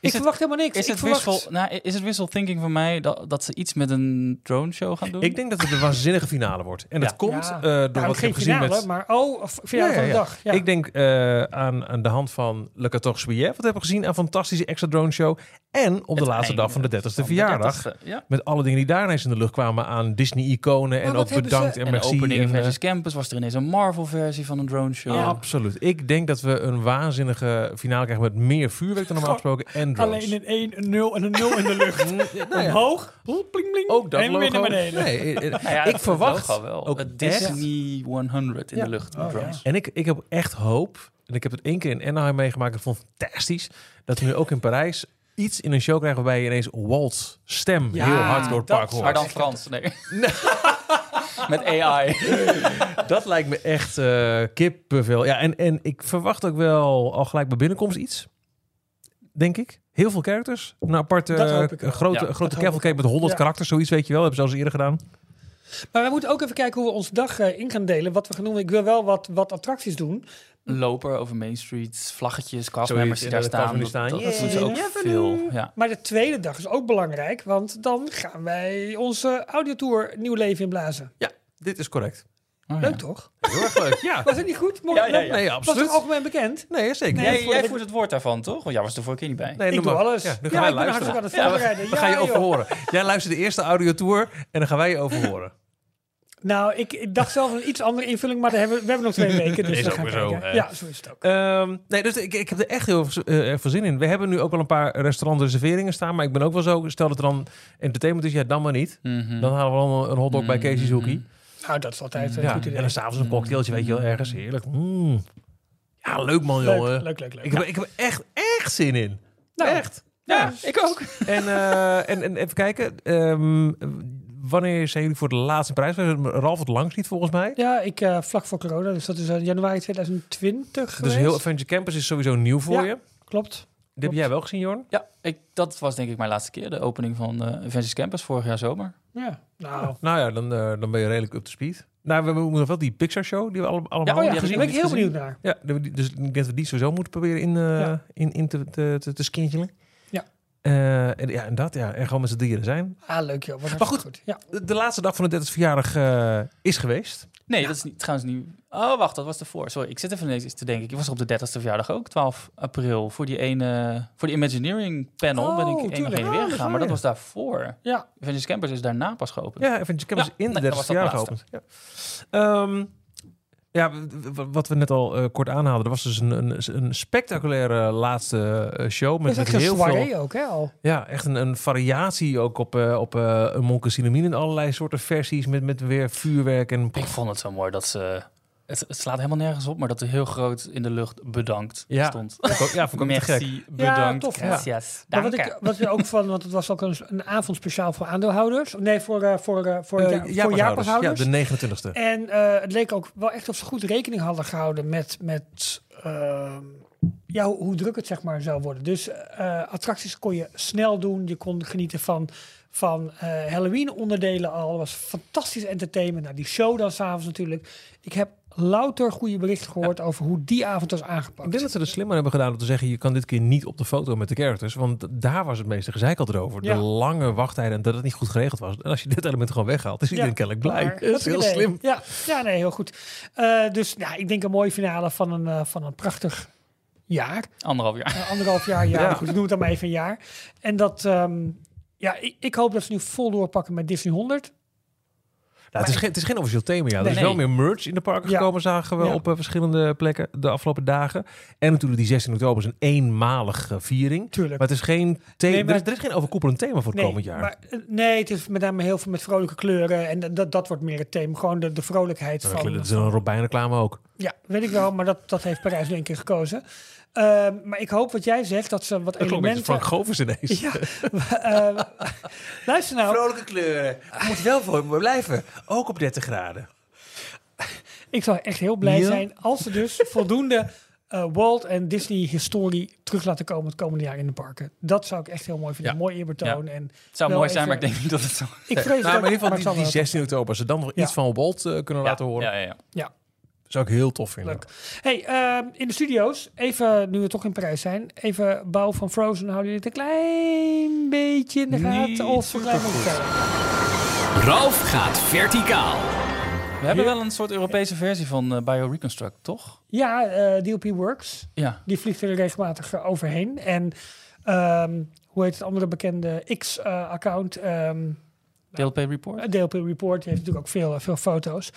Ik het- verwacht helemaal niks. Is ik het, verwacht... wishful, nou, is het wishful thinking van mij dat, dat ze iets met een drone show gaan doen? Ik denk dat het een waanzinnige finale wordt. En Ja. dat komt Ja. eh, door Nou, wat ik geen heb gezien finale, met... maar oh, finale Ja, ja, van de dag. Ja. Ik denk eh, aan, aan de hand van Le 14 juillet, wat hebben we gezien, een fantastische extra drone show. En op de Het laatste dag van de einde 30ste van de verjaardag. 30ste, ja. Met alle dingen die daar ineens in de lucht kwamen aan Disney-iconen. En ook bedankt ze- en En de merci. opening en, eh, versus Campus was er ineens een Marvel-versie van een drone show. Ja. Absoluut. Ik denk dat we een waanzinnige finale krijgen met meer vuurwerk dan normaal gesproken. Alleen een 1, een 0 en een 0 in de lucht. (laughs) Nou ja, Omhoog, pling, pling, ook dat en weer logo. naar beneden. Nee, Nou ja, ik verwacht wel. ook het echt- Disney 100 in Ja. de lucht Oh. En ik, ik heb echt hoop, en ik heb het één keer in Anaheim meegemaakt, ik vond het fantastisch, dat we nu ook in Parijs iets in een show krijgen waarbij je ineens Walt's stem Ja, heel hard door het park zou hoort. Maar dan Frans, nee. (laughs) met AI. (laughs) Dat lijkt me echt eh kippenvel. Ja, en, en ik verwacht ook wel al gelijk bij binnenkomst iets, denk ik. Heel veel characters. Een aparte Dat hoop ik een grote, Ja, grote cavalcade met 100 Ja. karakters, zoiets weet je wel. Hebben ze al eens eerder gedaan. Maar we moeten ook even kijken hoe we onze dag eh, in gaan delen. Wat we gaan doen. Ik wil wel wat, wat attracties doen. Loper over Main Street, vlaggetjes, castmembers die daar staan. Dat, dat, castmembers dat doen ze ook Yeah. veel. Ja. Maar de tweede dag is ook belangrijk. Want dan gaan wij onze audiotour nieuw leven inblazen. Ja, dit is correct. Oh, ja. Leuk toch? Heel erg leuk. (laughs) Ja. Was het niet goed? Mocht- Ja, ja, ja. Nee, Was het absoluut. algemeen bekend? Nee, zeker. Nee, Jij, voert het woord daarvan, toch? Want jij was er vorige keer niet bij. Nee, ik doe alles. Ja, nu gaan wij ik ben luisteren. hartstikke aan het voorbereiden. (laughs) Dan ga je Ja, over joh. horen. Jij luistert de eerste audiotour en dan gaan wij je over horen. Nou, ik, ik dacht zelf een iets andere invulling. Maar daar hebben, we we hebben nog twee weken. Dus (laughs) Is we ook gaan weer zo. Ja, zo is het ook. Ehm, nee, dus ik, ik heb er echt heel veel, erg veel zin in. We hebben nu ook wel een paar restaurantreserveringen staan. Maar ik ben ook wel zo, stel dat er dan entertainment is, ja, dan maar niet. Mhm. Dan halen we allemaal een hotdog bij Casey's Hoekie. Nou, dat is altijd een Ja, goed en dan s'avonds een cocktailtje, weet je wel, ergens. Heerlijk. Mm. Ja, leuk man, jongen. Leuk, leuk, leuk. leuk. Ik heb, ik heb er echt, echt zin in. Nou, echt. Ja, ik ook. (laughs) En, eh, en, en even kijken. ehm, wanneer zijn jullie voor de laatste prijs? Ralf het langst niet, volgens mij. Ja, ik eh, vlak voor corona. Dus dat is eh, januari 2020 Dus geweest. heel Adventure Campus is sowieso nieuw voor Ja. je. Klopt. Dit heb jij wel gezien, Jorn? Ja, ik, dat was denk ik mijn laatste keer. De opening van eh Avengers Campus vorig jaar zomer. Ja. Nou, Nou ja, dan, eh, dan ben je redelijk up to speed. Nou, we, we moeten nog wel die Pixar show die we alle- allemaal Ja, oh ja, hebben daar gezien. ben ik heel gezien. benieuwd naar. Ja, de- dus ik denk dat we die sowieso moeten proberen in, eh, Ja. in, in te, te, te, te skintelen. Ja. Eh, en, ja, en dat, ja. En gewoon met z'n drieën er zijn. Ah, leuk joh. Wat Maar goed. goed. Ja. De, de laatste dag van de 30 verjaardag is geweest. Nee, dat is niet, trouwens niet... Oh, wacht, dat was ervoor. Sorry, ik zit even ineens te denken. Ik was er op de 30ste verjaardag ook, 12 april. Voor die ene... Voor die Imagineering panel Oh, ben ik één nog tuurlijk. heen Ah, weer gegaan. Maar dat was daarvoor. ja. Avengers Campus is daarna pas geopend. Ja, Adventure Campus Ja, in de nee, 30 dat was verjaardag dat geopend. Ja. Ehm, ja, wat we net al eh, kort aanhaalden. Er was dus een, een, een spectaculaire laatste eh, show. Met, heel veel... ook, hè, al. Ja, echt een, een variatie ook op, eh op een Moncasinomine in allerlei soorten versies. Met, met weer vuurwerk en... Ik vond het zo mooi dat ze... Het, het slaat helemaal nergens op, maar dat er heel groot in de lucht bedankt Ja. stond. Ja, vond ik ook. Merci, bedankt, tof, hè? gracias, Maar wat ik, wat ook van, want het was ook een, een avond speciaal voor aandeelhouders. Nee, voor, eh, voor, eh, voor, Eh, ja, voor jaarpashouders. Ja, de 29e. En eh, het leek ook wel echt of ze goed rekening hadden gehouden met, met ehm, ja, hoe, hoe druk het zeg maar zou worden. Dus eh, attracties kon je snel doen. Je kon genieten van, van eh, Halloween onderdelen al. Het was fantastisch entertainment. Nou, die show dan s'avonds natuurlijk. Ik heb louter goede berichten gehoord over hoe die avond was aangepakt. Ik denk dat ze er slim aan hebben gedaan om te zeggen... je kan dit keer niet op de foto met de characters. Want daar was het meeste gezeik altijd over. Ja. De lange wachttijden en dat het niet goed geregeld was. En als je dit element gewoon weghaalt, is iedereen kennelijk blij. maar Dat is heel idee. slim. Ja, ja, nee, heel goed. Eh, dus ja, ik denk een mooie finale van een, eh, van een prachtig jaar. Anderhalf jaar. Eh, anderhalf jaar, ja. Ja. Goed, ik noem het dan maar even een jaar. En dat, ehm, ja, ik, ik hoop dat ze nu vol doorpakken met Disney 100. Het, is geen, het is geen officieel thema. Er is Nee. wel meer merch in de parken Ja. gekomen, zagen we Ja. op eh, verschillende plekken de afgelopen dagen. En natuurlijk die 16 oktober is een eenmalige viering. Tuurlijk. Maar het is geen thema. Nee, maar- er, is, er is geen overkoepelend thema voor het komend jaar. Maar, eh, nee, het is met name heel veel met vrolijke kleuren. En dat, dat wordt meer het thema. Gewoon de, de vrolijkheid Dat van... is een Robijn reclame ook. Ja, weet ik wel. Maar dat, dat heeft Parijs nu een keer gekozen. Ehm, maar ik hoop wat jij zegt, dat ze wat Dat elementen... Frank Govers ineens. Ja, (laughs) eh, (laughs) luister nou. Vrolijke kleuren. Moet wel voor me blijven. Ook op 30 graden. Ik zou echt heel blij Ja. zijn als ze dus (laughs) voldoende eh, Walt en Disney historie terug laten komen het komende jaar in de parken. Dat zou ik echt heel mooi vinden. Ja. Mooi eerbetoon. En Het zou mooi zijn, maar ik denk niet dat het zo ik vrees Nou, dat, maar in ieder geval die, die wel- 16 oktober. Als ze dan nog Ja. iets van Walt eh, kunnen laten horen. Ja, ja, ja. Zou ik heel tof vinden. Leuk. Hey, ehm, in de studio's, even nu we toch in Parijs zijn, even bouw van Frozen. Houden jullie het een klein beetje in de gaten? Of een klein? Ralf gaat verticaal. We hebben wel een soort Europese versie van eh BioReconstruct, toch? Ja, eh, DLP Works. Ja. Die vliegt er regelmatig eh, overheen. En ehm, hoe heet het andere bekende X-account? DLP Report. DLP Report heeft natuurlijk ook veel, veel foto's.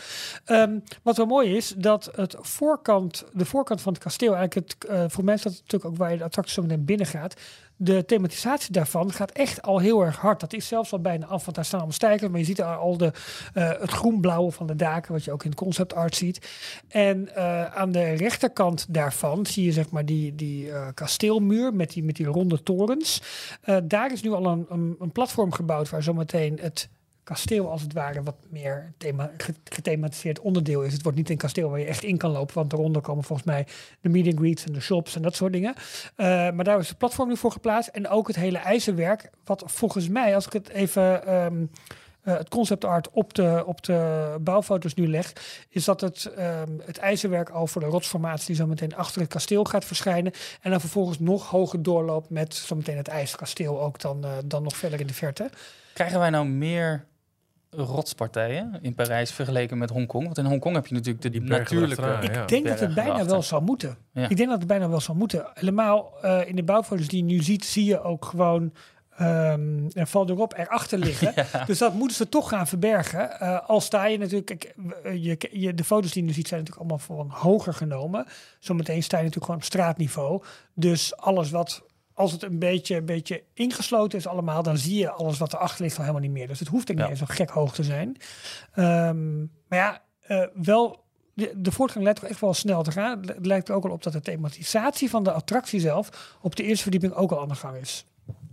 Ehm, wat wel mooi is, dat het voorkant, de voorkant van het kasteel, eigenlijk het, eh, voor mensen dat natuurlijk ook waar je de attractie zo meteen binnen gaat, de thematisatie daarvan gaat echt al heel erg hard. Dat is zelfs al bijna af, want daar staan allemaal maar je ziet al de, eh, het groen-blauwe van de daken, wat je ook in concept art ziet. En eh, aan de rechterkant daarvan zie je zeg maar die, die eh, kasteelmuur met die, met die ronde torens. Daar is nu al een, een, een platform gebouwd waar zometeen het kasteel als het ware wat meer thema, ge- gethematiseerd onderdeel is. Het wordt niet een kasteel waar je echt in kan lopen, want eronder komen volgens mij de meet and greets en de shops en dat soort dingen. Eh, maar daar is de platform nu voor geplaatst en ook het hele ijzerwerk, wat volgens mij, als ik het even ehm, eh, het concept art op de, op de bouwfoto's nu leg, is dat het, ehm, het ijzerwerk al voor de rotsformatie zo meteen achter het kasteel gaat verschijnen en dan vervolgens nog hoger doorloopt met zometeen het ijzerkasteel ook dan, eh, dan nog verder in de verte. Krijgen wij nou meer rotspartijen in Parijs vergeleken met Hongkong? Want in Hongkong heb je natuurlijk de Die natuurlijke... erachteraan, ja. Ik denk dat het bijna wel zou moeten. Ja. Ik denk dat het bijna wel zou moeten. Helemaal eh, in de bouwfoto's die je nu ziet, zie je ook gewoon ehm er valt erop erachter liggen. (laughs) Dus dat moeten ze toch gaan verbergen. Eh, al sta je natuurlijk, kijk, eh, je, je, de foto's die je nu ziet zijn natuurlijk allemaal van hoger genomen. Zometeen sta je natuurlijk gewoon op straatniveau. Dus alles wat, als het een beetje, een beetje ingesloten is allemaal, dan zie je alles wat erachter ligt al helemaal niet meer. Dus het hoeft ook Ja. niet eens zo gek hoog te zijn. Ehm, maar ja, eh, wel de, de voortgang lijkt toch echt wel snel te gaan. Het lijkt er ook al op dat de thematisatie van de attractie zelf op de eerste verdieping ook al aan de gang is.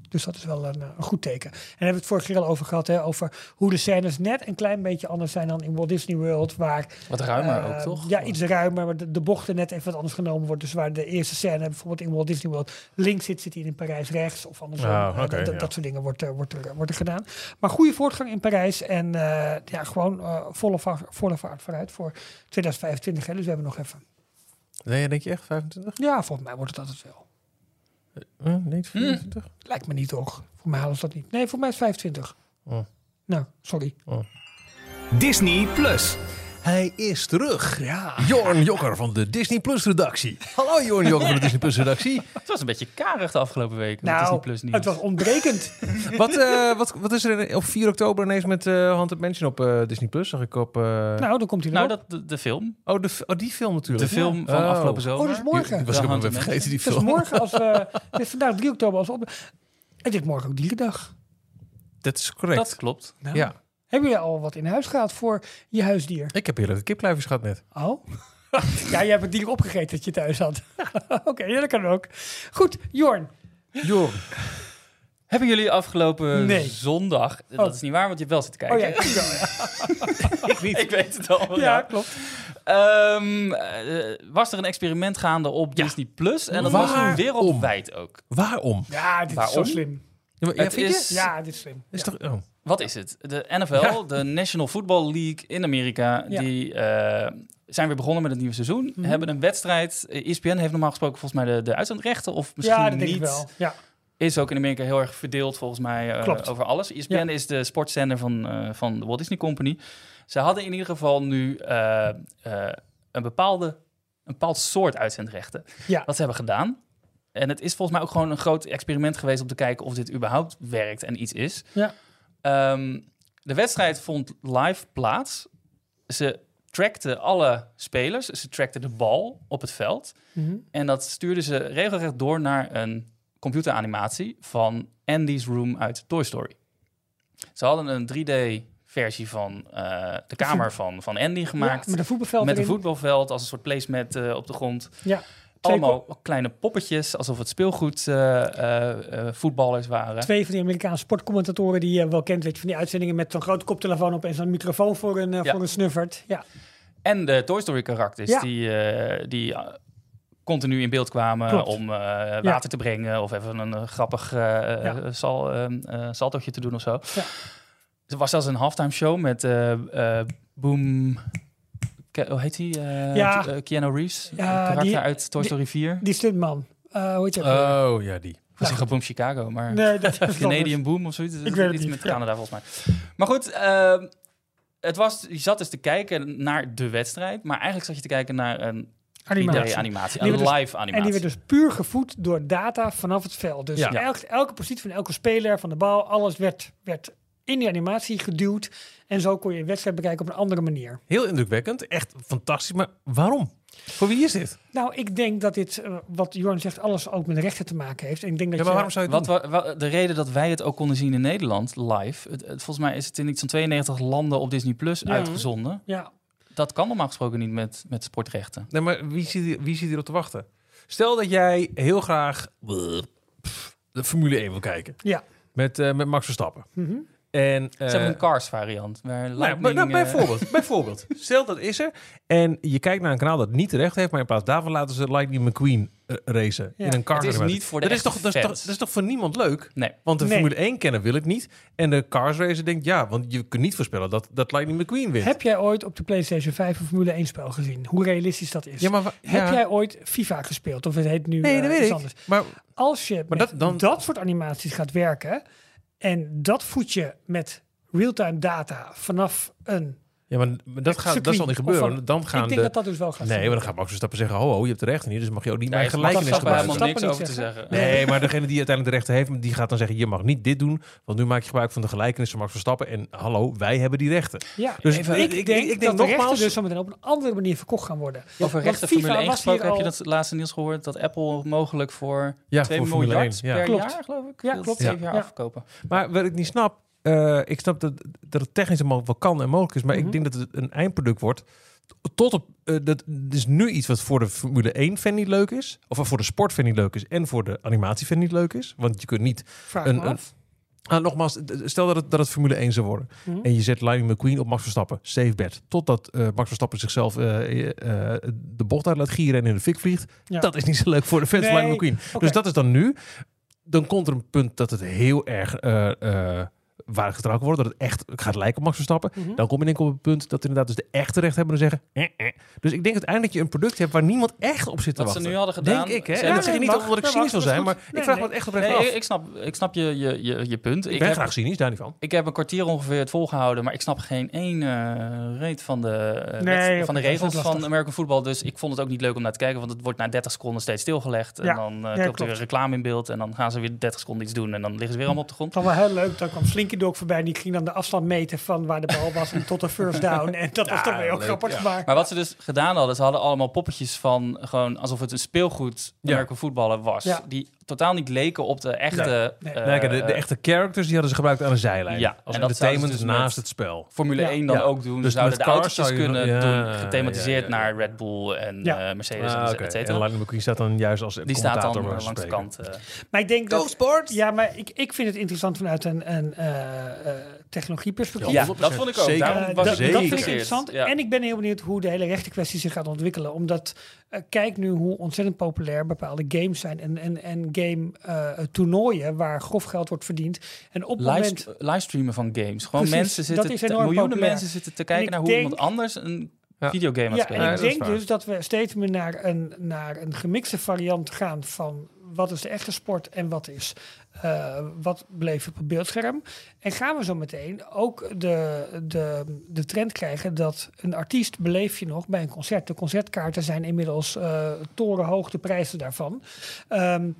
Dus dat is wel een, eh, een goed teken. En daar hebben we het vorige keer al over gehad, hè, over hoe de scènes net een klein beetje anders zijn dan in Walt Disney World, waar Wat ruimer eh, ook, toch? Ja, iets ruimer, maar de, de bochten net even wat anders genomen wordt. Dus waar de eerste scène bijvoorbeeld in Walt Disney World links zit, zit hij in Parijs rechts of andersom. Ah, Eh, oké, dat- ja. Dat soort dingen wordt, er- wordt, er, wordt er gedaan. Maar goede voortgang in Parijs en eh, ja, gewoon eh, volle, vaart, volle vaart vooruit voor 2025. Hè, dus we hebben nog even. Nee, denk je echt 25? Ja, volgens mij wordt het altijd wel. Eh, niet 24? Lijkt me niet toch? Voor mij ze dat niet. Nee, voor mij is het 25. Oh. Nou, sorry. Disney Plus. Hij is terug. Ja. Jorn Jokker van de Disney Plus redactie. Hallo Jorn Jokker van de Disney Plus redactie. Het was een beetje karig de afgelopen weken. met Nou, Disney Plus nieuws. het was ontbrekend. (laughs) Wat, eh, wat, wat is er in- op 4 oktober ineens met eh Haunted Mansion op eh, Disney Plus? Zag ik op... nou, dan komt hij Nou, dat, de, de film. oh, de, oh, die film natuurlijk. De film van Oh. afgelopen zomer. Oh, dat is morgen. Die was ik Haunted even vergeten, die Dus film. morgen als (laughs) is vandaag 3 oktober als op... Het is morgen ook dierendag. Dat is correct. Dat klopt. Nou, Ja, Hebben jullie al wat in huis gehad voor je huisdier? ik heb heerlijke kipkluifjes gehad net. Oh? (laughs) ja, jij hebt het dier opgegeten dat je thuis had. (laughs) Oké, ja, dat kan ook. Goed, Jorn. Jorn. Hebben jullie afgelopen Nee. zondag... Dat Oh. is niet waar, want je hebt wel zitten Oh kijken. ja, ik wel, ja. (laughs) ik niet. Ik weet het al. ja, klopt. Ehm, eh, was er een experiment gaande op Disney Plus? En dat was Waarom? toen wereldwijd ook. Waarom? Ja, dit is zo slim. Ja, maar- ja, Het vind is- je? Ja, dit is slim. Is Ja. toch... Oh. Wat is het? De NFL, Ja. de National Football League in Amerika, Ja. die eh, zijn weer begonnen met het nieuwe seizoen. Mhm. Hebben een wedstrijd. ESPN heeft normaal gesproken volgens mij de, de uitzendrechten. Of misschien ja, dat denk niet. ik wel. Ja. Is ook in Amerika heel erg verdeeld volgens mij eh, over alles. ESPN Ja. is de sportzender van, eh, van de Walt Disney Company. Ze hadden in ieder geval nu een bepaalde een bepaald soort uitzendrechten. Ja. Wat ze hebben gedaan. En het is volgens mij ook gewoon een groot experiment geweest om te kijken of dit überhaupt werkt en iets is. Ja. Ehm, de wedstrijd vond live plaats. Ze trackten alle spelers. Ze trackten de bal op het veld. Mhm. En dat stuurden ze regelrecht door naar een computeranimatie van Andy's Room uit Toy Story. Ze hadden een 3D-versie van eh, de kamer van, van Andy gemaakt. Ja, met een voetbalveld met een erin. voetbalveld als een soort placemat eh, op de grond. Ja. Allemaal kleine poppetjes, alsof het speelgoed eh, eh, eh, voetballers waren. twee van die Amerikaanse sportcommentatoren die je wel kent, weet je, van die uitzendingen met zo'n grote koptelefoon op en zo'n microfoon voor een, Ja. voor een snuffert. Ja. En de Toy Story karakters Ja. die, die continu in beeld kwamen Klopt. om water te brengen of even een grappig Ja. eh, sal, eh, eh, saltootje te doen of zo. Ja. Er was zelfs een halftime show met Boom... Ke- Hoe heet hij? Ja. Keanu Reeves, Ja, karakter die- uit Toy die- Story 4. Die stuntman. Eh hoe heet hij? Oh, ja, die. Ik was zeggen Boom Chicago, maar... nee, dat is (laughs) Canadian Boom of zoiets. Ik weet het Iets niet, met ja. Canada volgens mij. Maar goed, ehm, het was, je zat dus te kijken naar de wedstrijd. Maar eigenlijk zat je te kijken naar een Animatie. 3D-animatie. Die Een dus- live En animatie. die werd dus puur gevoed door data vanaf het veld. Dus Ja. elk- elke positie van elke speler, van de bal, alles werd, werd in die animatie geduwd. En zo kon je een wedstrijd bekijken op een andere manier. Heel indrukwekkend. Echt fantastisch. Maar waarom? Voor wie is dit? Nou, ik denk dat dit, eh, wat Jorn zegt, alles ook met rechten te maken heeft. En ik denk dat Ja, maar je, waarom zou je het Wat, doen? wa- wa- de reden dat wij het ook konden zien in Nederland live. Het, het- volgens mij is het in iets van 92 landen op Disney Plus Ja. uitgezonden. Ja, Dat kan normaal gesproken niet met, met sportrechten. Nee, maar wie zit, wie zit hierop te wachten? Stel dat jij heel graag pff, de Formule 1 wil kijken. ja. Met, eh, met Max Verstappen. Mhm. En, Ze hebben eh, een Cars variant. Waar Nou, maar, nou, eh, bijvoorbeeld, (laughs) bijvoorbeeld. Stel dat is er. En je kijkt naar een kanaal dat niet terecht heeft, maar in plaats daarvan laten ze Lightning McQueen eh, racen Ja. in een car. Het is niet voor de dat is, toch, dat, is toch, dat is toch voor niemand leuk? Nee. Want de Nee. Formule 1 kennen wil het niet. En de Cars racer denkt ja, want je kunt niet voorspellen dat, dat Lightning McQueen wint. Heb jij ooit op de PlayStation 5 een Formule 1 spel gezien? Hoe realistisch dat is? ja, maar, Heb ja. jij ooit FIFA gespeeld? Of het heet nu Nee, eh, dat weet iets ik. anders. Maar Als je Maar met dat dan- dat soort animaties gaat werken en dat voed je met real-time data vanaf een... Ja, maar maar dat, gaat, dat zal niet gebeuren. van- dan gaan ik denk de... dat dat dus wel gaat Nee, maar dan gaat Max Verstappen zeggen... Ho, ho, je hebt de rechten niet, dus mag je ook niet Daar mijn gelijkenis Verstappen gebruiken. helemaal niks over te zeggen. Nee, maar degene die uiteindelijk de rechten heeft, die gaat dan zeggen... je mag niet dit doen, want nu maak je gebruik van de gelijkenis van Max Verstappen. En hallo, wij hebben die rechten. Ja, Dus ik, ik- denk, ik- ik denk dat de nogmaals- rechten dus zometeen op een andere manier verkocht gaan worden. Over rechten FIFA Formule 1 was hier gesproken, heb je al- dat laatste nieuws gehoord? Dat Apple mogelijk voor Ja, 2 voor Formule miljard 1, ja. per Klopt. jaar, geloof ik? Ja, klopt. Zeven Ja. jaar Ja. afkopen. Maar wat ik niet snap, eh, ik snap dat, dat het technisch allemaal wel kan en mogelijk is, maar Mhm. ik denk dat het een eindproduct wordt. Tot op, eh, dat is nu iets wat voor de Formule 1 fan niet leuk is, of voor de sportfan niet leuk is en voor de animatiefan niet leuk is, want je kunt niet. Vraag Een-. Ah, nogmaals, stel dat het, dat het Formule 1 zou worden Mhm. en je zet Lightning McQueen op Max Verstappen, safe bet, totdat eh, Max Verstappen zichzelf de bocht uit laat gieren en in de fik vliegt. Ja. Dat is niet zo leuk voor de fans van Lightning McQueen. Dus dat is dan nu. Dan komt er een punt dat het heel erg waar getrouwd wordt. Dat het echt gaat lijken op Max Verstappen. Mhm. Dan kom je denk ik op het punt dat inderdaad dus de echte rechthebbenden zeggen... Eh, eh. Dus ik denk uiteindelijk dat je een product hebt waar niemand echt op zit te Wat ze wachten. nu hadden gedaan... Denk ik, hè? En dat zeg je niet mag, omdat ik dat cynisch wil mag, zijn, dat maar ik vraag Nee, me het echt oprecht Nee, af. ik, snap, ik snap je, je, je, je punt. Ik Ik ben heb, graag cynisch, daar niet van. ik heb een kwartier ongeveer het volgehouden, maar ik snap geen ene reet van de, eh, Nee, wet- oké, van de dat regels van American Football. Dus ik vond het ook niet leuk om naar te kijken, want het wordt na 30 seconden steeds stilgelegd. En Ja, dan eh ja, komt er weer reclame in beeld en dan gaan ze weer 30 seconden iets doen en dan liggen ze weer allemaal op de grond. Het was wel heel leuk. Dan kwam Slinky Dog voorbij. Die ging dan de afstand meten van waar de bal was en tot de first down. En dat was toch weer ook leuk, grappig ja. gemaakt. Maar wat ze dus gedaan hadden, ze hadden allemaal poppetjes van gewoon alsof het een speelgoed Ja. American voetballer was. Ja. Die totaal niet leken op de echte... Nee. eh, Nee, kijk, de, de echte characters die hadden ze gebruikt aan de zijlijn. Ja, Als en entertainment ze dus naast het spel. Formule Ja. 1 dan Ja. ook doen. Dus zouden de autootjes kunnen ja, doen, gethematiseerd ja, ja, ja. naar Red Bull en Ja. eh, Mercedes Ah, en oké. et En cetera. Lightning McQueen staat dan juist als Die staat dan eh, langs de kant. eh. Maar ik denk dat... sport! Ja, maar ik, ik vind het interessant vanuit een, een eh, eh, technologieperspectief. Ja, 100%. dat vond ik ook. Zeker. Daarom was dat, ik dat vind ik interessant. Ja. En ik ben heel benieuwd hoe de hele rechtenkwestie zich gaat ontwikkelen. Omdat, eh, kijk nu hoe ontzettend populair bepaalde games zijn. En, en, en game eh, toernooien waar grof geld wordt verdiend. En op het moment... Live, livestreamen van games. Gewoon Precies, mensen dat zitten, is enorm miljoenen populair. mensen zitten te kijken naar hoe denk- iemand anders een Ja. videogame aan het Ja, spelen en Ja, ik dat is denk dus dat we steeds meer naar een, naar een gemixte variant gaan van wat is de echte sport en wat is eh, wat beleef je op het beeldscherm. En gaan we zo meteen ook de, de, de trend krijgen dat een artiest beleef je nog bij een concert. De concertkaarten zijn inmiddels eh torenhoog, de prijzen daarvan. Ehm,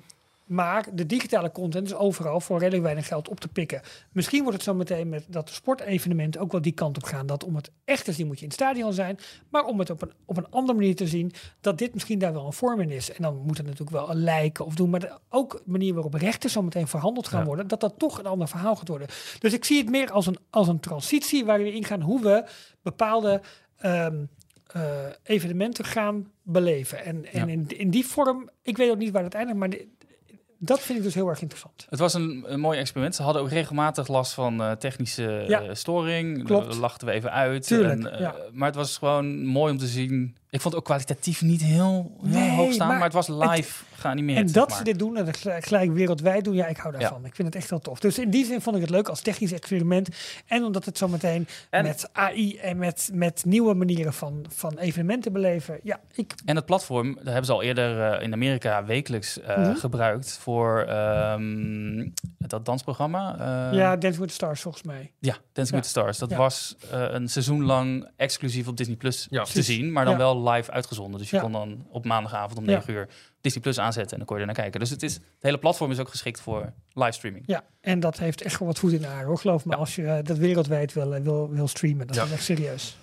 maar de digitale content is overal voor redelijk weinig geld op te pikken. Misschien wordt het zo meteen met dat de sportevenementen ook wel die kant op gaan. Dat om het echt te zien moet je in het stadion zijn. Maar om het op een, op een andere manier te zien, dat dit misschien daar wel een vorm in is. En dan moet het natuurlijk wel lijken of doen. Maar de- ook de manier waarop rechten zo meteen verhandeld gaan Ja. worden, dat dat toch een ander verhaal gaat worden. Dus ik zie het meer als een, als een transitie waar we ingaan hoe we bepaalde ehm, eh, evenementen gaan beleven. En, en Ja. in, in die vorm, ik weet ook niet waar het eindigt, maar de- dat vind ik dus heel erg interessant. Het was een, een mooi experiment. Ze hadden ook regelmatig last van eh, technische Ja. eh, storing. Klopt. Daar lachten we even uit. Tuurlijk, En, eh, ja. Maar het was gewoon mooi om te zien. Ik vond het ook kwalitatief niet heel, heel Nee, hoog staan, maar maar, het was live geanimeerd. En zeg dat maar. ze dit doen en dat gelijk- gelijk wereldwijd doen, ja, ik hou daarvan. Ik vind het echt heel tof. Dus in die zin vond ik het leuk als technisch experiment. En omdat het zo meteen En- met AI en met, met nieuwe manieren van, van evenementen beleven. Ja, ik, En het platform, dat hebben ze al eerder eh, in Amerika wekelijks eh, Mhm. gebruikt voor ehm, dat dansprogramma. eh, ja, Dance with the Stars volgens mij. Ja, Ja. with the Stars. Dat Ja. was eh, een seizoen lang exclusief op Disney Plus Ja, te zien, maar dan Ja. Wel live uitgezonden. Dus je Ja. kon dan op maandagavond om Ja. 9 uur Disney Plus aanzetten en dan kon je er naar kijken. Dus het, is, het hele platform is ook geschikt voor livestreaming. Ja, en dat heeft echt wel wat voet in de aarde hoor. Geloof me, als je eh, dat wereldwijd wil, eh, wil, wil streamen. Dat is echt serieus.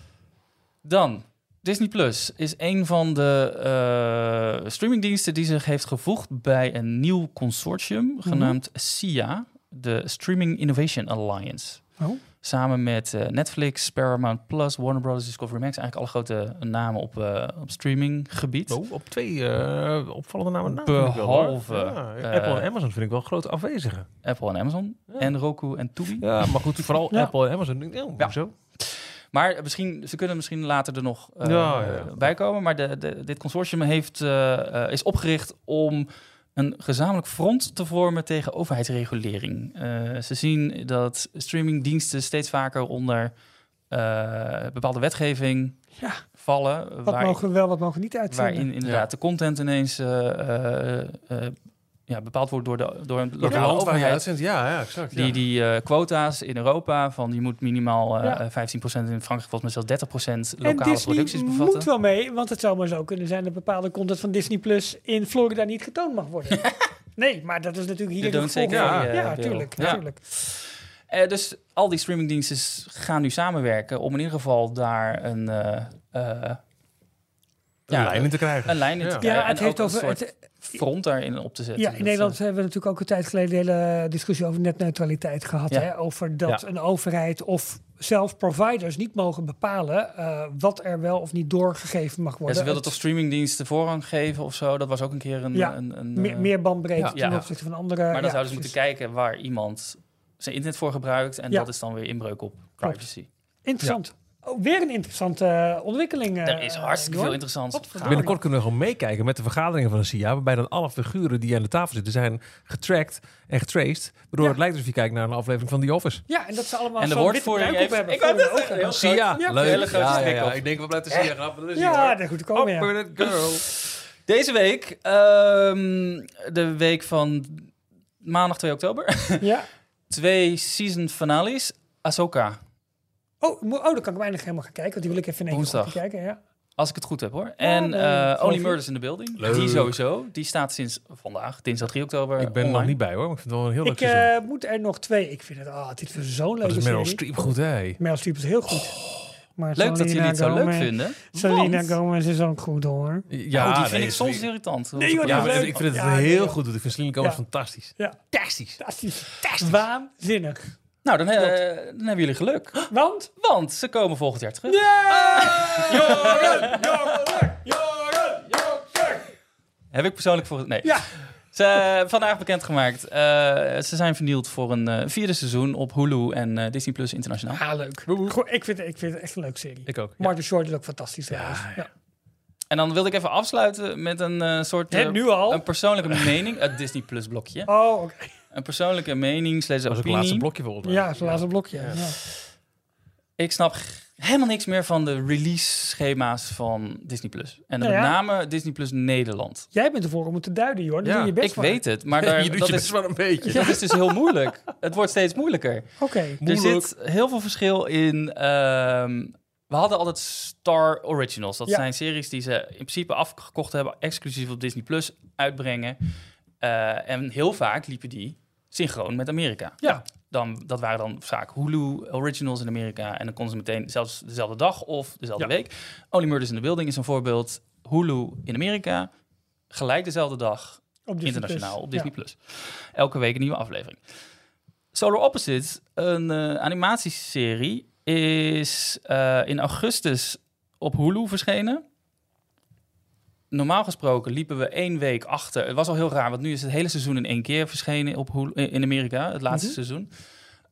Dan, Disney Plus is een van de eh, streamingdiensten die zich heeft gevoegd bij een nieuw consortium genaamd SIA, de Streaming Innovation Alliance. Oh. Samen met eh, Netflix, Paramount Plus, Warner Bros. Discovery Max. Eigenlijk alle grote namen op, eh op streaminggebied. Oh, op twee eh, opvallende namen. wel, Behalve. Ja, eh, Apple en Amazon vind ik wel grote afwezigen. Apple en Amazon. Ja. En Roku en Tubi. Ja, maar goed, vooral. (laughs) Apple en Amazon. Ja. zo. Maar misschien, ze kunnen misschien later er nog Ja, ja, ja. bij komen. Maar de, de, dit consortium heeft, is opgericht om een gezamenlijk front te vormen tegen overheidsregulering. Eh, ze zien dat streamingdiensten steeds vaker onder eh, bepaalde wetgeving Ja. vallen. Wat waar- mogen we wel, wat mogen we niet uitzenden. waarin inderdaad de content ineens eh, eh, eh, ja, bepaald wordt door, de, door een lokale overheid. uitzendt. Ja, ja, exact. Die, ja. die eh, quota's in Europa, van je moet minimaal eh Ja. eh, 15% in Frankrijk, volgens mij zelfs 30% en lokale Disney producties bevatten. moet wel mee, want het zou maar zo kunnen zijn dat bepaalde content van Disney Plus in Florida niet getoond mag worden. (laughs) nee, maar dat is natuurlijk hier van. gay, eh, Ja, wil. tuurlijk, Ja. natuurlijk. Eh, dus al die streamingdiensten gaan nu samenwerken om in ieder geval daar een, Een ja, lijn in te krijgen. een lijn in te Ja. krijgen. Ja, het en heeft over. een soort Het, front daarin op te zetten. ja, in Dat, Nederland eh, hebben we natuurlijk ook een tijd geleden de hele discussie over netneutraliteit gehad. Ja. Hè? Over dat Ja. een overheid of zelfs providers niet mogen bepalen eh, wat er wel of niet doorgegeven mag ja, worden. ze wilden Het- toch streamingdiensten voorrang geven of zo? Dat was ook een keer een... Ja, een, een meer, eh, meer bandbreedte ten opzichte van andere. Maar dan zouden ze moeten kijken waar iemand zijn internet voor gebruikt. En dat is dan weer inbreuk op Klopt. privacy. Interessant. Oh, weer een interessante eh, ontwikkeling. eh, er is hartstikke Jorn. veel interessants. Wat gaande. Binnenkort kunnen we gewoon meekijken met de vergaderingen van de CIA, waarbij dan alle figuren die aan de tafel zitten zijn getracked en getraced. Waardoor Ja. het lijkt alsof je kijkt naar een aflevering van The Office. Ja, en dat ze allemaal En de woordvoering heeft- hebben. Ik wou de zeggen, ogen. heel CIA, Ja, leuk. hele grote ja, ja, ja. Ik denk, we blijven de CIA gaan. maar dat is Ja, dat goed te komen, ja. With it, girl. (laughs) Deze week, ehm, de week van maandag 2 oktober, Ja. (laughs) twee season finales. Ahsoka, Oh, oh, dan kan ik hem eindelijk helemaal gaan kijken. Want die wil ik even in één keer kijken. Ja. als ik het goed heb hoor. En nee, eh, Only. Murders in the Building, Leuk. die sowieso. Die staat sinds vandaag, dinsdag 3 oktober Ik ben er nog niet bij hoor, maar ik vind het wel een heel leuk Ik seizoen. eh, moet er nog twee. Ik vind het, ah, dit is zo'n Dat leuke is Meryl serie. Streep goed, hè? Meryl Streep is heel goed. Maar Leuk dat jullie het zo leuk vinden. Selena want- Gomez is ook goed hoor. Ja, oh, die nee, vind ik is- soms irritant. Nee, joh, Ja, leuk. ik vind het Ja, heel nee, goed. Ik vind Selena Gomez Ja. fantastisch. Ja, Fantastisch. fantastisch. Waanzinnig. Nou, dan, eh, dan hebben jullie geluk. Want? Want ze komen volgend jaar terug. Joren, Joren, Joren, Joren. Heb ik persoonlijk voor... Nee. Ja, Ze, eh, vandaag bekendgemaakt. Eh, ze zijn vernield voor een vierde seizoen op Hulu en Disney Plus internationaal. ah, leuk. Ik, vind, ik vind het echt een leuke serie. Ik ook. ja. Martin Short is ook fantastisch ja. Ja. En dan wilde ik even afsluiten met een eh, soort... Nu al? Een persoonlijke mening. Het Disney Plus blokje. Oh, oké. Een persoonlijke mening, slash Dat was het laatste blokje volgens mij. Ja, zo'n laatste blokje. Ja. Ik snap helemaal niks meer van de release-schema's van Disney+. Plus. En dan met ja. name Disney Plus Nederland. Jij bent ervoor om het te duiden. Daar Ja, doe je best Ik weet het, maar (laughs) daar, je doet dat, je is, wel een beetje. (laughs) dat is dus heel moeilijk. Het wordt steeds moeilijker. Oké. Er zit heel veel verschil in. ehm, we hadden altijd Star Originals. Dat Ja. zijn series die ze in principe afgekocht hebben, exclusief op Disney Plus uitbrengen. Eh, en heel vaak liepen die synchroon met Amerika. Ja. Dan, dat waren dan vaak Hulu Originals in Amerika. En dan konden ze meteen zelfs dezelfde dag of dezelfde Ja. week. Only Murders in the Building is een voorbeeld. Hulu in Amerika, gelijk dezelfde dag Op internationaal Plus. op Disney Ja. Plus. Elke week een nieuwe aflevering. Solar Opposites, een eh, animatieserie, is eh, in augustus op Hulu verschenen. Normaal gesproken liepen we één week achter. Het was al heel raar, want nu is het hele seizoen in één keer verschenen op Hulu, in Amerika, het laatste Mhm. seizoen.